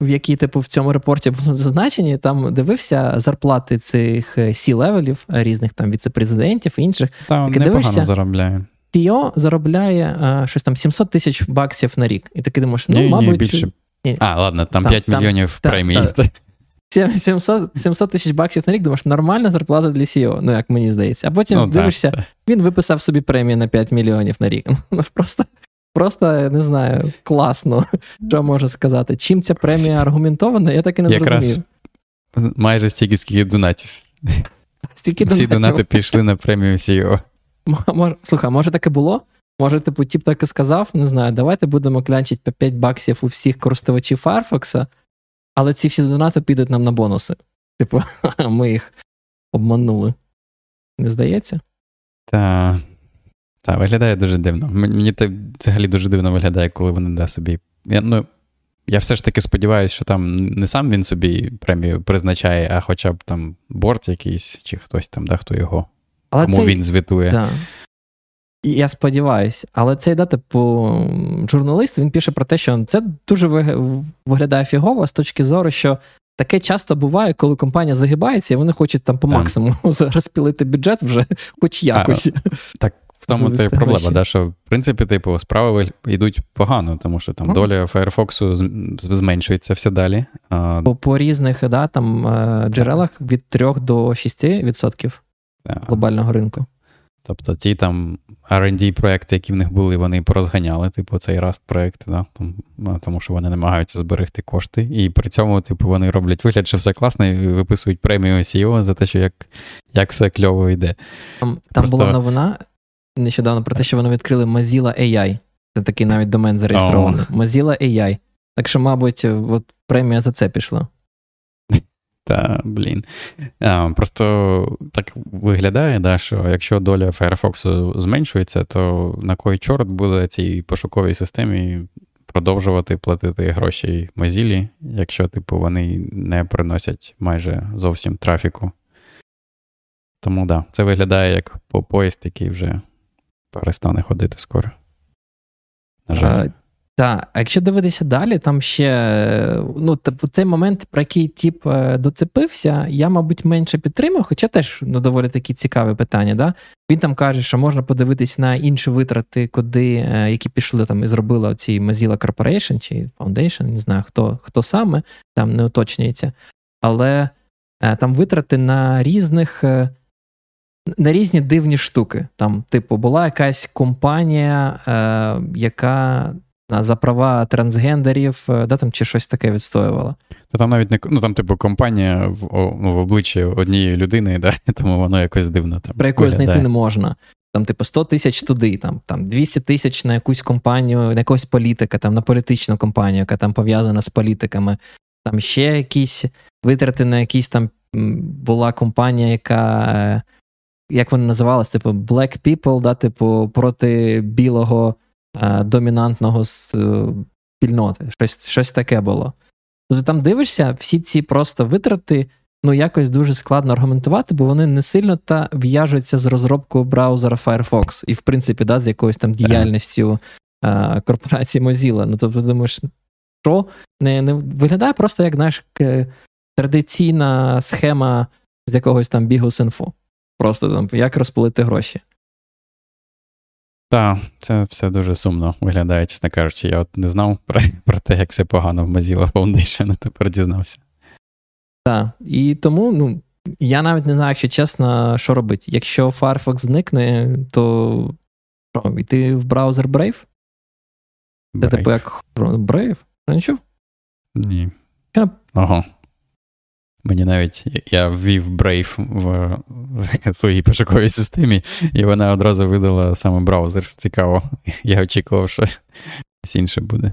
в який, типу, в цьому report і були зазначені, там дивився зарплати цих C-level ів, різних там віцепрезидентів і інших. Та, непогано заробляє. CEO заробляє а, щось там 700 тисяч баксів на рік. І ти думаєш, ну, ні, мабуть. Ні, більше. Ні. А, ладно, там, там 5 там, мільйонів там, премій. 700 700 тисяч баксів на рік, думаєш, нормальна зарплата для CEO, ну як мені здається. А потім ну, дивишся, так. він виписав собі премію на 5 мільйонів на рік. Ну, Просто просто не знаю, класно, що можу сказати. Чим ця премія аргументована, я так і не Якраз зрозумів. Майже стільки, скільки донатів. Стільки Всі донати пішли на премію CEO. Слухай, може таке було? Може, типу, тіп так і сказав, не знаю, давайте будемо клянчити по 5 баксів у всіх користувачів Firefox, але ці всі донати підуть нам на бонуси. Типу, ми їх обманули. Не здається? Так, та, виглядає дуже дивно. Мені це взагалі дуже дивно виглядає, коли вони да собі. Я, ну, я все ж таки сподіваюся, що там не сам він собі премію призначає, а хоча б там борт якийсь, чи хтось там, да, хто його, Але кому це... він звітує. Да. Я сподіваюся, але цей да, типу, журналіст він пише про те, що це дуже виглядає фігово з точки зору, що таке часто буває, коли компанія загибається, і вони хочуть там по максимуму розпілити бюджет вже хоч якось. А, так, в тому то і проблема, да, що в принципі, типу, справи йдуть погано, тому що там доля Firefox зменшується все далі. А... По, по різних да, там, е, джерелах від 3 до 6% глобального ринку. Тобто ті там RD проекти, які в них були, вони порозганяли, типу, цей Rust проект, да? тому що вони намагаються зберегти кошти. І при цьому, типу, вони роблять вигляд, що все класно, і виписують премію SEO за те, що як як все кльово йде. Там Просто... була новина нещодавно про те, що вони відкрили Mozilla AI. Це такий навіть домен зареєстрований. Oh. Mozilla AI. Так що, мабуть, от премія за це пішла. Та, блін. А, Просто так виглядає, да, що якщо доля Firefox зменшується, то на кой чорт буде цій пошуковій системі продовжувати платити гроші Mozilla, якщо, типу, вони не приносять майже зовсім трафіку. Тому да, це виглядає як поїзд, який вже перестане ходити скоро. На жаль. Так, а якщо дивитися далі, там ще ну, цей момент, про який тіп е, доцепився, я, мабуть, менше підтримав, хоча теж ну, доволі такі цікаві питання. Да? Він там каже, що можна подивитись на інші витрати, куди, е, які пішли там і зробили ці Mozilla Corporation чи Foundation, не знаю, хто хто саме, там не уточнюється. Але е, там витрати на різних. На різні дивні штуки. Там, типу, була якась компанія, е, яка за права трансгендерів, е, да, там, чи щось таке відстоювала. Та там навіть не ну там, типу, компанія в ну, в обличчі однієї людини, да, тому воно якось дивно. там Про якою знайти не можна. Там, типу, 100 тисяч туди, там там 200 тисяч на якусь компанію, на якогось політика, там на політичну компанію, яка там пов'язана з політиками. Там ще якісь витрати на якісь там була компанія, яка. Е, як вона називалась, типу, Black People, да, типу, проти білого домінантного е, спільноти. Щось щось таке було. Тобто там дивишся, всі ці просто витрати ну, якось дуже складно аргументувати, бо вони не сильно та в'яжуться з розробкою браузера Firefox і, в принципі, да, з якоюсь там діяльністю а, е, корпорації Mozilla. Ну, тобто, думаєш, що не не виглядає просто як знаєш, традиційна схема з якогось там бігу синфу. Просто там як розпилити гроші. Так, це все дуже сумно виглядає, чесно кажучи. Я от не знав про, про те, як все погано в Mozilla Foundation, а тепер дізнався. Так, і тому, ну, я навіть не знаю, якщо чесно, що робити. Якщо Firefox зникне, то що, йти в браузер Brave? Це типу як Brave? Не чув? Ні. Ага. Мені навіть я ввів Brave в своїй пошуковій системі, і вона одразу видала саме браузер. Цікаво. Я очікував, що щось інше буде.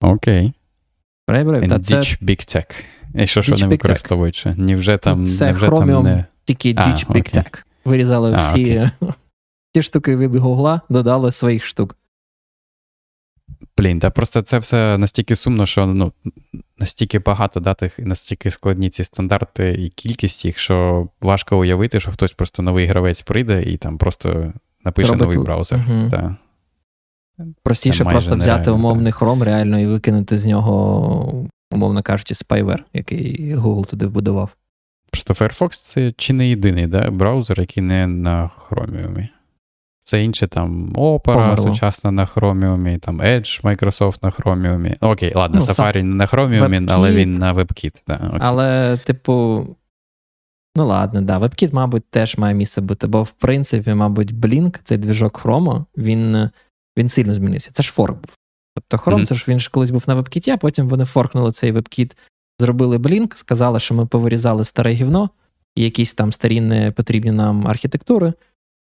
Окей. Brave, Brave. Та це... Big Tech. І що що не використовують ще? Невже там, це невже Chromium, там не... тільки Ditch Big Tech. Вирізали а, всі ті штуки від Гугла, додали своїх штук. Блін, та просто це все настільки сумно, що ну, настільки багато датих і настільки складні ці стандарти і кількість їх, що важко уявити, що хтось просто новий гравець прийде і там просто напише Робить... новий браузер. Угу. Та. Простіше просто взяти умовний Chrome реально і викинути з нього, умовно кажучи, spyware, який Google туди вбудував. Просто Firefox це чи не єдиний да, браузер, який не на Chromium. Це інше там Opera сучасна на Chromium, там Edge Microsoft на Chromium. Окей, ладно, ну, Safari не на Chromium, WebKit, але він на WebKit. Да, окей. Але, типу, ну ладно, да, WebKit, мабуть, теж має місце бути, бо в принципі, мабуть, Blink, цей двіжок Chrome, він він сильно змінився. Це ж форк був. Тобто Chrome, mm-hmm. це ж він ж колись був на WebKit, а потім вони форкнули цей WebKit, зробили Blink, сказали, що ми повирізали старе гівно і якісь там старі не потрібні нам архітектури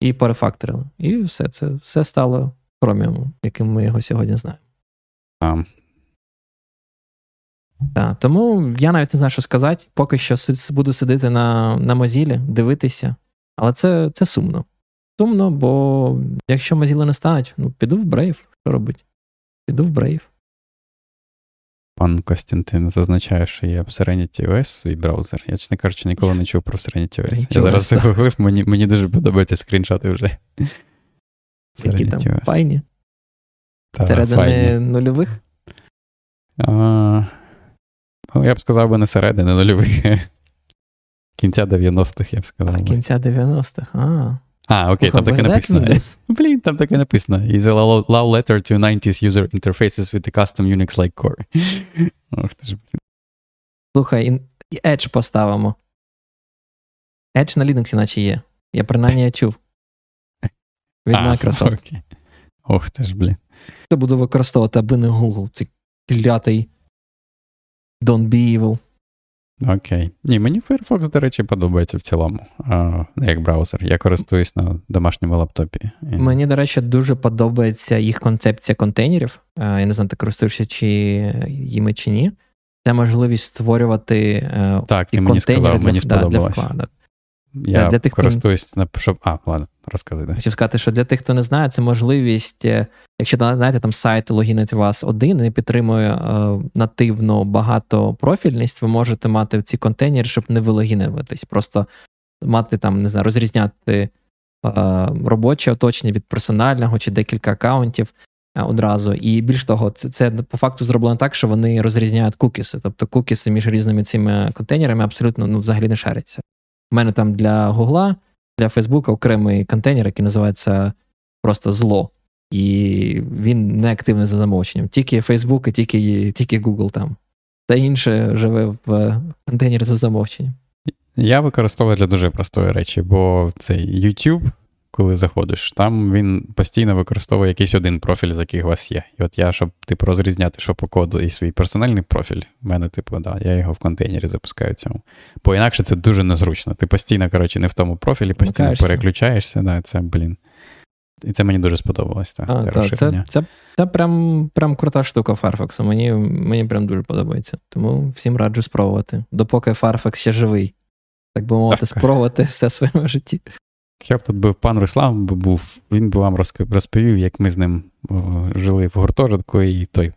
і перефакторили. І все це все стало Chromium, яким ми його сьогодні знаємо. Um. Так, Тому я навіть не знаю, що сказати. Поки що буду сидіти на на Mozilla, дивитися. Але це це сумно. Сумно, бо якщо Mozilla не стануть, ну піду в Brave. Що робить? Піду в Brave. Пан Костянтин зазначає, що є Serenity OS свій браузер. Я, чесно кажучи, ніколи не чув про Serenity OS. Я зараз загуглив, мені мені дуже подобаються скріншоти вже. Які там OS. файні? Середини нульових? А, ну, Я б сказав би не середини нульових. Кінця 90-х, я б сказав. А, кінця 90-х. А. А, окей, там таке написано. Блін, там таке написано. Is a love letter to 90s user interfaces with the custom Unix-like core. Ох ти ж, блін. Слухай, Edge поставимо. Edge на Linux наче є. Я принаймні чув. Від а, Microsoft. Окей. Ох ти ж, блін. Це буду використовувати, аби не Google. Цей клятий Don't be evil. Окей. Ні, мені Firefox, до речі, подобається в цілому, а, як браузер. Я користуюсь на домашньому лаптопі. Мені, до речі, дуже подобається їх концепція контейнерів. Я не знаю, ти користуєшся чи їми чи ні. Це можливість створювати е, так, ти мені сказав, для, мені да, для вкладок. Я для тих, користуюсь хто... на щоб. А, ладно, розказуй. Да. Хочу сказати, що для тих, хто не знає, це можливість, е, якщо знаєте, там сайт логінить вас один і підтримує е, нативно багатопрофільність, ви можете мати ці контейнери, щоб не вилогінуватись. Просто мати там, не знаю, розрізняти е, робоче оточення від персонального чи декілька аккаунтів. Е, одразу, і більш того, це це по факту зроблено так, що вони розрізняють кукіси. Тобто кукіси між різними цими контейнерами абсолютно ну, взагалі не шаряться. У мене там для Гугла, для Фейсбука окремий контейнер, який називається просто зло. І він не активний за замовченням. Тільки Facebook і тільки тільки Google там. Та інше живе в контейнері за замовченням. Я використовую для дуже простої речі, бо цей YouTube коли заходиш, там він постійно використовує якийсь один профіль, з яких у вас є. І от я, щоб типу, розрізняти, що по коду і свій персональний профіль, в мене, типу, да, я його в контейнері запускаю цьому. Бо інакше це дуже незручно. Ти постійно, коротше, не в тому профілі, постійно Макаєшся. переключаєшся. Да, Це, блін. І це мені дуже сподобалось. Так, а, та, це це, це прям прям крута штука Firefox. Мені мені прям дуже подобається. Тому всім раджу спробувати. Допоки Firefox ще живий. Так би мовити, спробувати все в своєму житті. Якщо б тут був пан Руслан, був, він би вам розповів, як ми з ним жили в гуртожитку, і той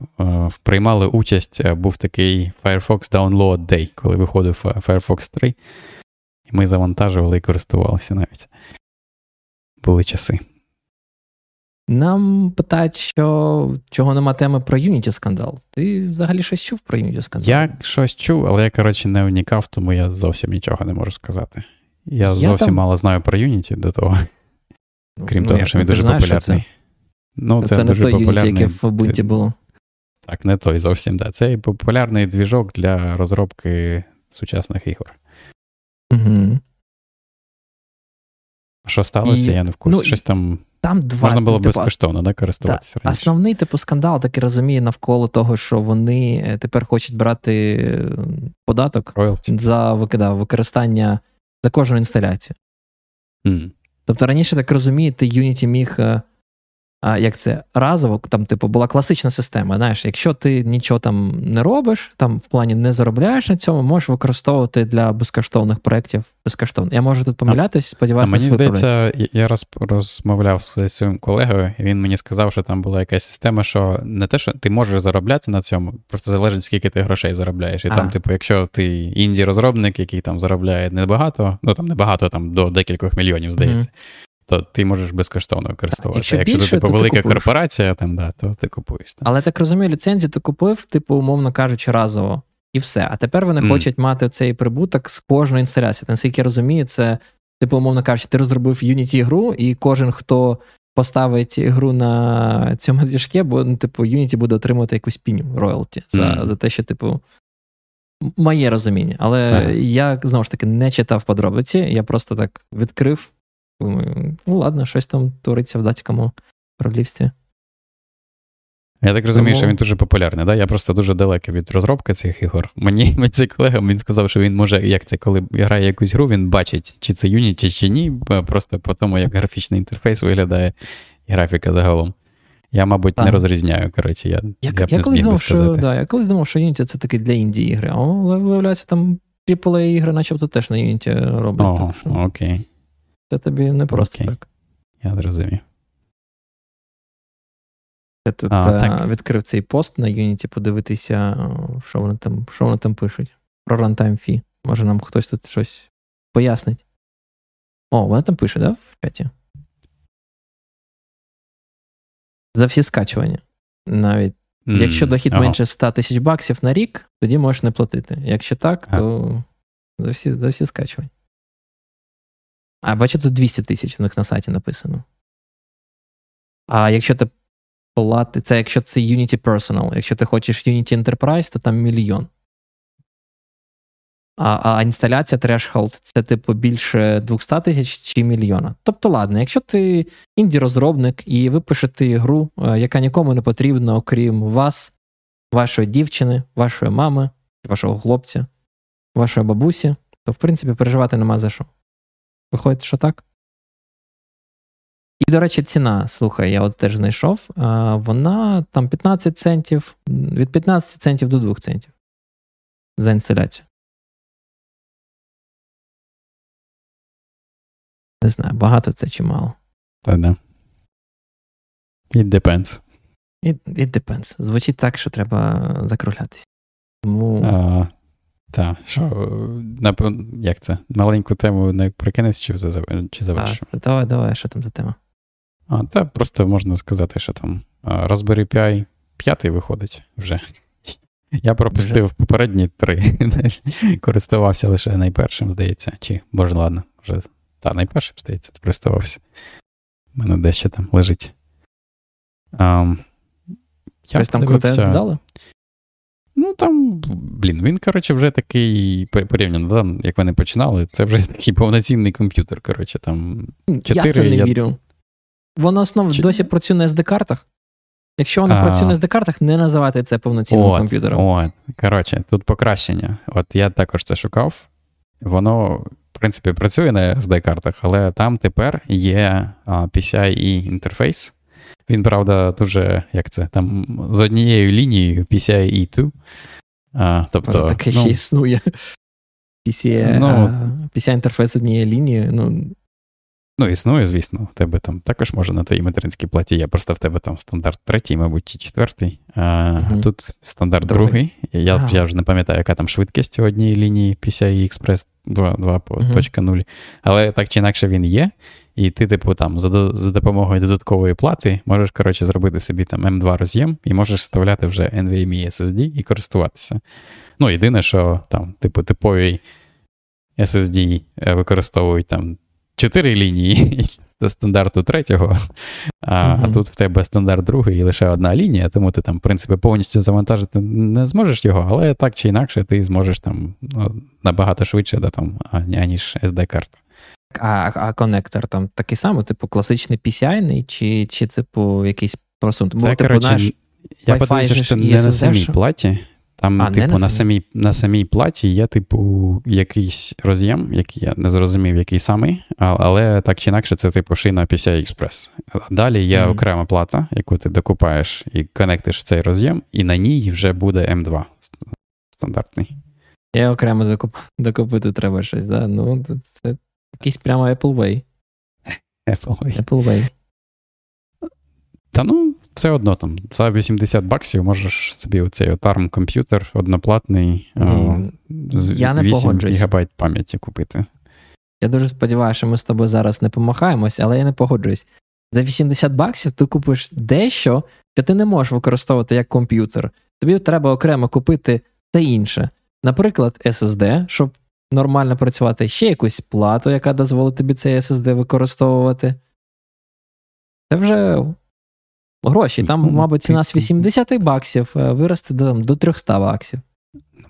приймали участь, е, був такий Firefox Download Day, коли виходив Firefox 3. І ми завантажували і користувалися навіть. Були часи. Нам питають, що чого нема теми про Unity скандал. Ти взагалі щось чув про Unity скандал? Я щось чув, але я, коротше, не унікав, тому я зовсім нічого не можу сказати. Я, я зовсім там... мало знаю про Unity до того. Ну, Крім ну, того, що він дуже знаєш, популярний. Це? Ну, це, це не той. Unity, яке в Ubuntu було. Так, не той зовсім, да. Це популярний двіжок для розробки сучасних ігор. Угу. Що сталося, І... я не в курсі. Ну, Щось там. Там два Можна було типу, безкоштовно да, користуватися. Та, основний типу скандал, так і розуміє, навколо того, що вони е, тепер хочуть брати е, податок Royalty. за да, використання за кожну інсталяцію. Mm. Тобто раніше, так розумієте, Unity міг е, як це разово, там, типу, була класична система. Знаєш, якщо ти нічого там не робиш, там в плані не заробляєш на цьому, можеш використовувати для безкоштовних проєктів безкоштовно. Я можу тут помилятися, сподіваюся, мені здається, я раз розмовляв з своїм колегою, і він мені сказав, що там була якась система, що не те, що ти можеш заробляти на цьому, просто залежить, скільки ти грошей заробляєш. І а. там, типу, якщо ти інді-розробник, який там заробляє небагато, ну там небагато, там до декількох мільйонів, здається. Mm-hmm то ти можеш безкоштовно використовувати. Якщо, якщо більше, ти типу, велика ти корпорація, там, да, то ти купуєш. Там. Але так розумію, ліцензію ти купив, типу, умовно кажучи, разово. І все. А тепер вони mm. хочуть мати цей прибуток з кожної інсталяції. Наскільки я розумію, це, типу, умовно кажучи, ти розробив Unity гру, і кожен, хто поставить гру на цьому двіжке, бо, ну, типу, Unity буде отримувати якусь піню роялті за, mm. за те, що, типу. Моє розуміння, але ага. я знову ж таки не читав подробиці, я просто так відкрив. Думаю, ну ладно, щось там твориться в датському королівстві. Я так розумію, Тому... що він дуже популярний. Да? Я просто дуже далекий від розробки цих ігор. Мені мій цей колега він сказав, що він може, як це, коли грає якусь гру, він бачить, чи це Unity, чи ні, просто по тому, як графічний інтерфейс виглядає і графіка загалом. Я, мабуть, так. не розрізняю. коротше, Я я, я, я колись думав, що да, я колись думав, що Unity це таке для інді ігри, але виявляється, там AAA ігри, начебто теж на Unity роблять. О, так що окей. Це тобі не просто окей. так. Я зрозумів. Я тут а, а, так. відкрив цей пост на Unity, подивитися, що вони там що вони там пишуть. Про runtime fee. Може, нам хтось тут щось пояснить. О, вони там пишуть, да, в чаті? За всі скачування. Навіть. Mm, Якщо дохід ага. менше 100 тисяч баксів на рік, тоді можеш не платити. Якщо так, то за всі за всі скачування. А бачу, тут 200 тисяч у них на сайті написано. А якщо ти плати, це якщо це Unity Personal. Якщо ти хочеш Unity Enterprise, то там мільйон. А а інсталяція Threshold це типу більше 200 тисяч чи мільйона. Тобто, ладно, якщо ти інді-розробник і ви пишете гру, е, яка нікому не потрібна, окрім вас, вашої дівчини, вашої мами, вашого хлопця, вашої бабусі, то в принципі переживати нема за що. Виходить, що так? І, до речі, ціна, слухай, я от теж знайшов. Вона там 15 центів, від 15 центів до 2 центів за інсталяцію. Не знаю, багато це чи мало. Та да. It depends. It, it depends. Звучить так, що треба закруглятися. Тому... А, Так, що, як це? Маленьку тему не прикинеться чи завершимо? Давай, давай, що там за тема? А, Та просто можна сказати, що там Raspberry Pi 5 виходить вже. Я пропустив вже? попередні три. Користувався лише найпершим, здається. Чи, боже, ладно, вже та найпершим, здається, користувався. У мене дещо там лежить. Um, Щось там круте дали? Ну, там, блін, він, коротше, вже такий порівняно, там, як вони починали, це вже такий повноцінний комп'ютер. коротше, там 4, Я це не я... вірю. Воно Чи... досі працює на SD-картах. Якщо воно а... працює на SD-картах, не називати це повноцінним от, комп'ютером. От, Коротше, тут покращення. От я також це шукав. Воно, в принципі, працює на SD-картах, але там тепер є PCI інтерфейс. Він, правда, дуже, як це, там з однією лінією PCIe 2. А, тобто, Таке ну, ще існує. PCI, ну, PCI інтерфейс з однією лінією. Ну, Ну, існує, звісно, у тебе там також може на твоїй материнській платі є. Просто в тебе там стандарт третій, мабуть, чи четвертий. А mm тут стандарт другий. другий. Я я вже не пам'ятаю, яка там швидкість у одній лінії PCI Express 2.0. mm Але так чи інакше він є. І ти, типу, там за за допомогою додаткової плати можеш, коротше, зробити собі там M2 роз'єм і можеш вставляти вже NVMe SSD і користуватися. Ну, єдине, що там, типу, типовий SSD е, використовують там чотири лінії до стандарту третього, а mm-hmm. а тут в тебе стандарт другий і лише одна лінія, тому ти там, в принципі, повністю завантажити не зможеш його, але так чи інакше ти зможеш там ну, набагато швидше, да, там, аніж SD-карта. А а конектор там такий самий, типу, класичний PCI, чи чи типу якийсь просунутий? Це, Бо, типу, коротше, наш я подивився, що не на самій платі. Там, а, типу, на самій на самій платі є, типу, якийсь роз'єм, який я не зрозумів, який самий, але так чи інакше, це типу шина PCI Express. Далі є mm-hmm. окрема плата, яку ти докупаєш і конектиш в цей роз'єм, і на ній вже буде M2 стандартний. Я окремо докуп... докупити треба щось, да? Ну, це якийсь прямо Apple Way. Apple Way. Apple Way. Та ну, все одно там за 80 баксів можеш собі оцей ARM комп'ютер одноплатний mm, з я не 8 гігабайт пам'яті купити. Я дуже сподіваюся, що ми з тобою зараз не помахаємось, але я не погоджуюсь. За 80 баксів ти купиш дещо, що ти не можеш використовувати як комп'ютер. Тобі треба окремо купити це інше. Наприклад, SSD, щоб нормально працювати, ще якусь плату, яка дозволить тобі цей SSD використовувати. Це вже гроші. Там, мабуть, ціна з 80 баксів е, виросте до, до 300 баксів.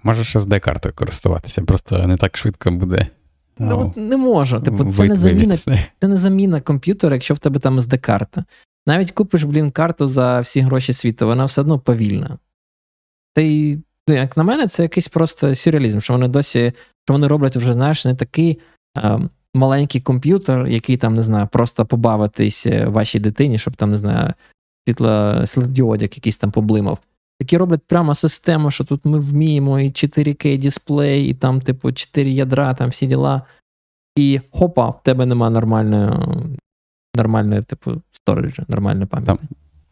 Можеш SD-картою користуватися, просто не так швидко буде. Ну, от не можу. Типу, це не заміна це не заміна комп'ютера, якщо в тебе там SD-карта. Навіть купиш, блін, карту за всі гроші світу, вона все одно повільна. Ну, як на мене, це якийсь просто сюрреалізм, що вони досі, що вони роблять вже, знаєш, не такий а, маленький комп'ютер, який там, не знаю, просто побавитись е, вашій дитині, щоб там, не знаю, світло, світлодіодик якийсь там поблимав. Такі роблять прямо систему, що тут ми вміємо і 4К дисплей, і там, типу, 4 ядра, там всі діла. І хопа, в тебе нема нормальної, нормальної, типу, сториджа, нормальної пам'яті.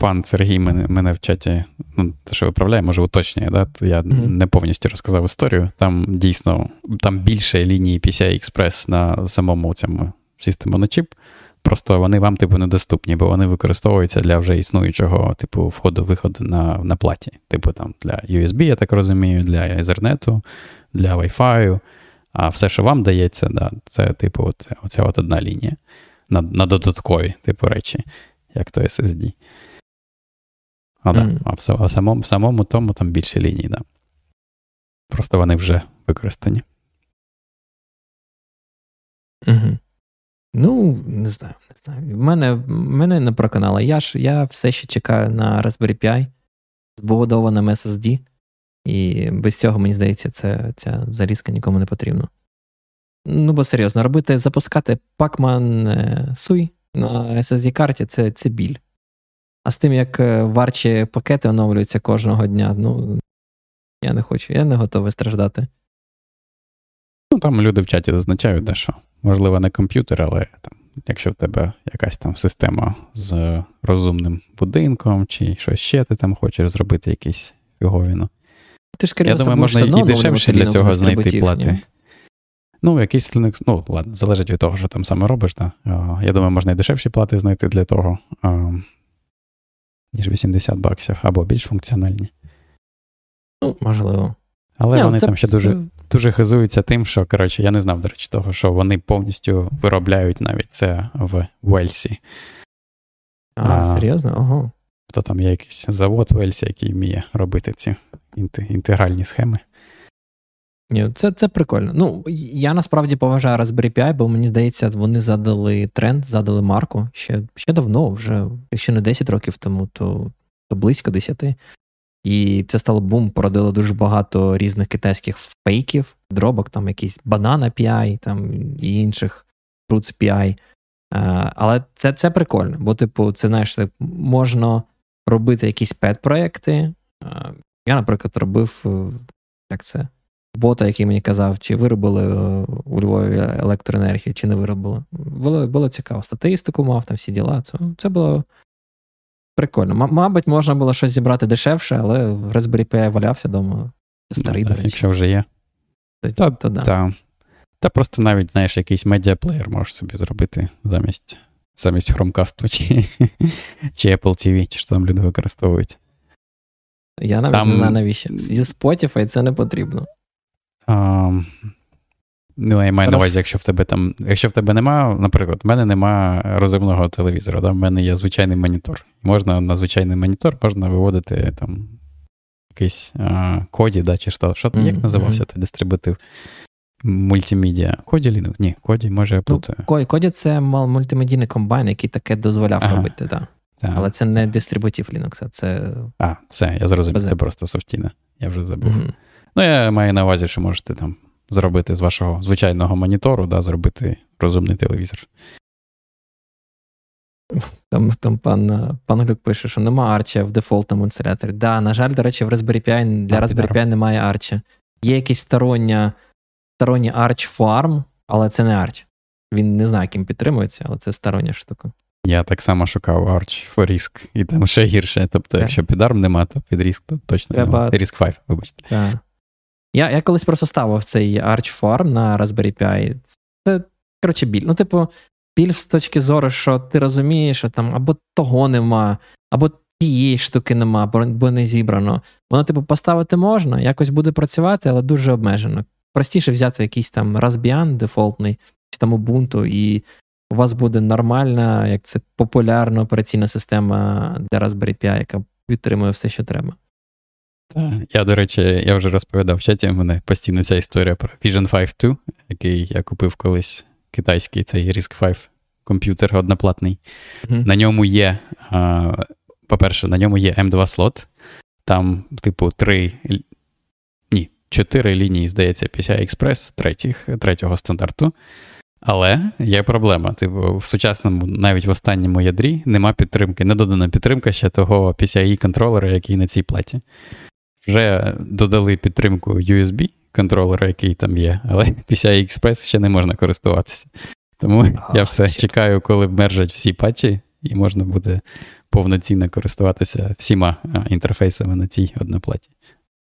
Пан Сергій мене мене в чаті, ну, те, що виправляє, може уточнює, да? то я mm-hmm. не повністю розказав історію. Там дійсно там більше лінії PCI Express на самому цьому систему на чіп. Просто вони вам, типу, недоступні, бо вони використовуються для вже існуючого, типу, входу-виходу на на платі. Типу там для USB, я так розумію, для Ethernet, для Wi-Fi. А все, що вам дається, да, це, типу, оце, оця от одна лінія на на додаткові, типу, речі, як то SSD. А, mm. да, а в, в, самому в самому тому там більше ліній, да. Просто вони вже використані. Угу. Ну, не знаю, не знаю. Мене мене не проконало. Я ж я все ще чекаю на Raspberry Pi з побудованим SSD, і без цього, мені здається, це, ця залізка нікому не потрібна. Ну, бо серйозно, робити, запускати Pacman Sui на SSD-карті це це біль. А з тим, як е, варчі пакети оновлюються кожного дня, ну я не хочу, я не готовий страждати. Ну, там люди в чаті зазначають, де що можливо, не комп'ютер, але там, якщо в тебе якась там система з розумним будинком, чи щось ще ти там хочеш зробити якісь фіговіну. Ти ж, Я думаю, можна і дешевше для цього знайти плати. Ну, якийсь Linux, ну, ладно, залежить від того, що там саме робиш. Да? Я думаю, можна і дешевші плати знайти для того, ніж 80 баксів, або більш функціональні. Ну, можливо. Але Не, вони це... там ще дуже дуже хизуються тим, що, коротше, я не знав, до речі, того, що вони повністю виробляють навіть це в Вельсі. А, а серйозно? Ого. То там є якийсь завод в Вельсі, який вміє робити ці інтегральні схеми. Ні, Це це прикольно. Ну, я насправді поважаю Raspberry Pi, бо мені здається, вони задали тренд, задали марку ще ще давно, вже якщо не 10 років тому, то то близько 10. І це стало бум, породило дуже багато різних китайських фейків, дробок, там якийсь Banana API, там і інших Fruits API. Але це це прикольно, бо, типу, це знаєш, можна робити якісь пет-проекти. Я, наприклад, робив е, як це, бота, який мені казав, чи виробили е, у Львові електроенергію, чи не виробили. Було було цікаво. Статистику мав, там всі діла. Це, це було Прикольно. М- мабуть, можна було щось зібрати дешевше, але в Raspberry Pi валявся вдома. Старий, ну, до речі. Якщо вже є. То, та, то, да. та. та просто навіть, знаєш, якийсь медіаплеєр можеш собі зробити замість замість Chromecast чи, чи Apple TV, чи що там люди використовують. Я навіть там... не знаю навіщо. Зі Spotify це не потрібно. Ну, я маю на увазі, якщо в тебе там, якщо в тебе нема, наприклад, в мене нема розумного телевізора, да? в мене є звичайний монітор. Можна на звичайний монітор можна виводити там якийсь а, коді, да, чи що. що mm-hmm. Як називався той дистрибутив мультимедіа? Коді Linux? Ні, коді може я плутаю. Ну, коді це мультимедійний комбайн, який таке дозволяв ага. робити, да. Так. Але це не дистрибутив Linux, це. А, все, я зрозумів, це просто софтіна. Я вже забув. Mm-hmm. Ну, я маю на увазі, що можете там зробити з вашого звичайного монітору, да, зробити розумний телевізор. Там там пан пан Глюк пише, що нема арча в дефолтному інсталяторі. Да, на жаль, до речі, в Raspberry Pi для а, Raspberry Pi немає арча. Є якийсь стороння, сторонній Arch Farm, але це не Arch. Він не знає, ким підтримується, але це стороння штука. Я так само шукав Arch for Risk, і там ще гірше. Тобто, так. якщо під ARM нема, то під Risk то точно Треба... нема. Risk 5, вибачте. Так. Я я колись просто ставив цей Arch Farm на Raspberry Pi. Це коротше, біль. Ну, типу, біль з точки зору, що ти розумієш, що там або того нема, або тієї штуки нема, бо не зібрано. Воно, типу, поставити можна, якось буде працювати, але дуже обмежено. Простіше взяти якийсь там Raspbian дефолтний, чи там Ubuntu, і у вас буде нормальна, як це популярна операційна система для Raspberry Pi, яка підтримує все, що треба. Я, до речі, я вже розповідав в чаті, у мене постійно ця історія про Vision 5 2, який я купив колись китайський цей RISC 5 комп'ютер одноплатний. Mm-hmm. На ньому є, а, по-перше, на ньому є M2 слот, там, типу, три, ні, чотири лінії, здається, PCI Express третіх, третього стандарту. Але є проблема. Типу, в сучасному, навіть в останньому ядрі, нема підтримки, не додана підтримка ще того PCI контролера, який на цій платі. Вже додали підтримку USB контролера, який там є, але PCI Express ще не можна користуватися. Тому а, я все чекаю, коли мержать всі патчі, і можна буде повноцінно користуватися всіма інтерфейсами на цій одноплаті.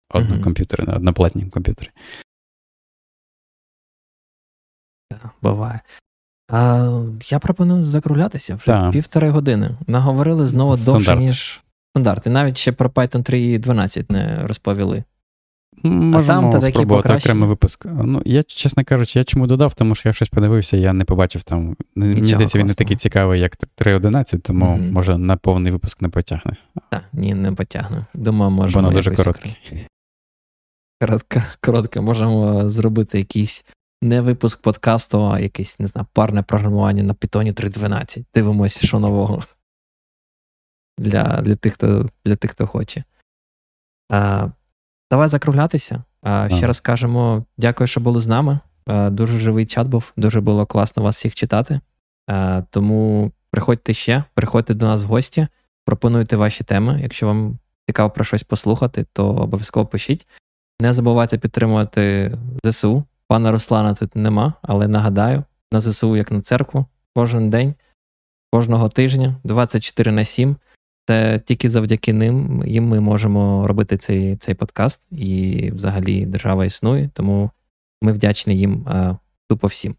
Однокомп'ютері, на одноплатній комп'ютері. Буває. А, Я пропоную закруглятися вже півтори години. Наговорили знову Стандарт. довше, ніж стандарти. Навіть ще про Python 3.12 не розповіли. Можемо а там спробувати окремий випуск. Ну, я, чесно кажучи, я чому додав, тому що я щось подивився, я не побачив там. Мені здається, він не такий цікавий, як 3.11, тому mm-hmm. може на повний випуск не потягне. Так, ні, не потягне. Думаю, можемо. Воно дуже коротке. Коротке, коротке. Можемо зробити якийсь не випуск подкасту, а якесь, не знаю, парне програмування на Python 3.12. Дивимося, що нового. Для для, тих, хто для тих, хто хоче. А, Давай закруглятися. А, Ще раз кажемо, дякую, що були з нами. А, дуже живий чат був, дуже було класно вас всіх читати. А, Тому приходьте ще, приходьте до нас в гості, пропонуйте ваші теми. Якщо вам цікаво про щось послухати, то обов'язково пишіть. Не забувайте підтримувати ЗСУ. Пана Руслана тут нема, але нагадаю, на ЗСУ, як на церкву, кожен день, кожного тижня, 24 на 7. Це тільки завдяки ним їм ми можемо робити цей цей подкаст, і взагалі держава існує, тому ми вдячні їм а, тупо всім.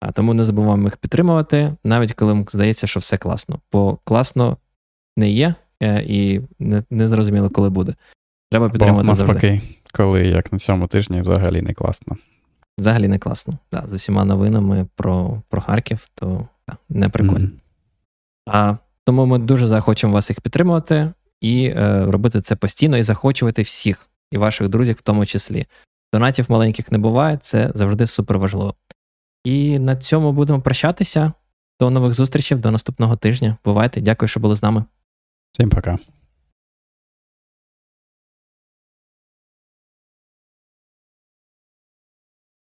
А тому не забуваємо їх підтримувати, навіть коли здається, що все класно. Бо класно не є, е, і не, не зрозуміло, коли буде. Треба підтримувати Бо, завжди. Коли як на цьому тижні взагалі не класно. Взагалі не класно. Да, З усіма новинами про про Харків, то да, не прикольно. Mm-hmm. А тому ми дуже захочемо вас їх підтримувати і е, робити це постійно і захочувати всіх, і ваших друзів, в тому числі. Донатів маленьких не буває, це завжди супер важливо. І на цьому будемо прощатися. До нових зустрічей, до наступного тижня. Бувайте. Дякую, що були з нами. Всім пока.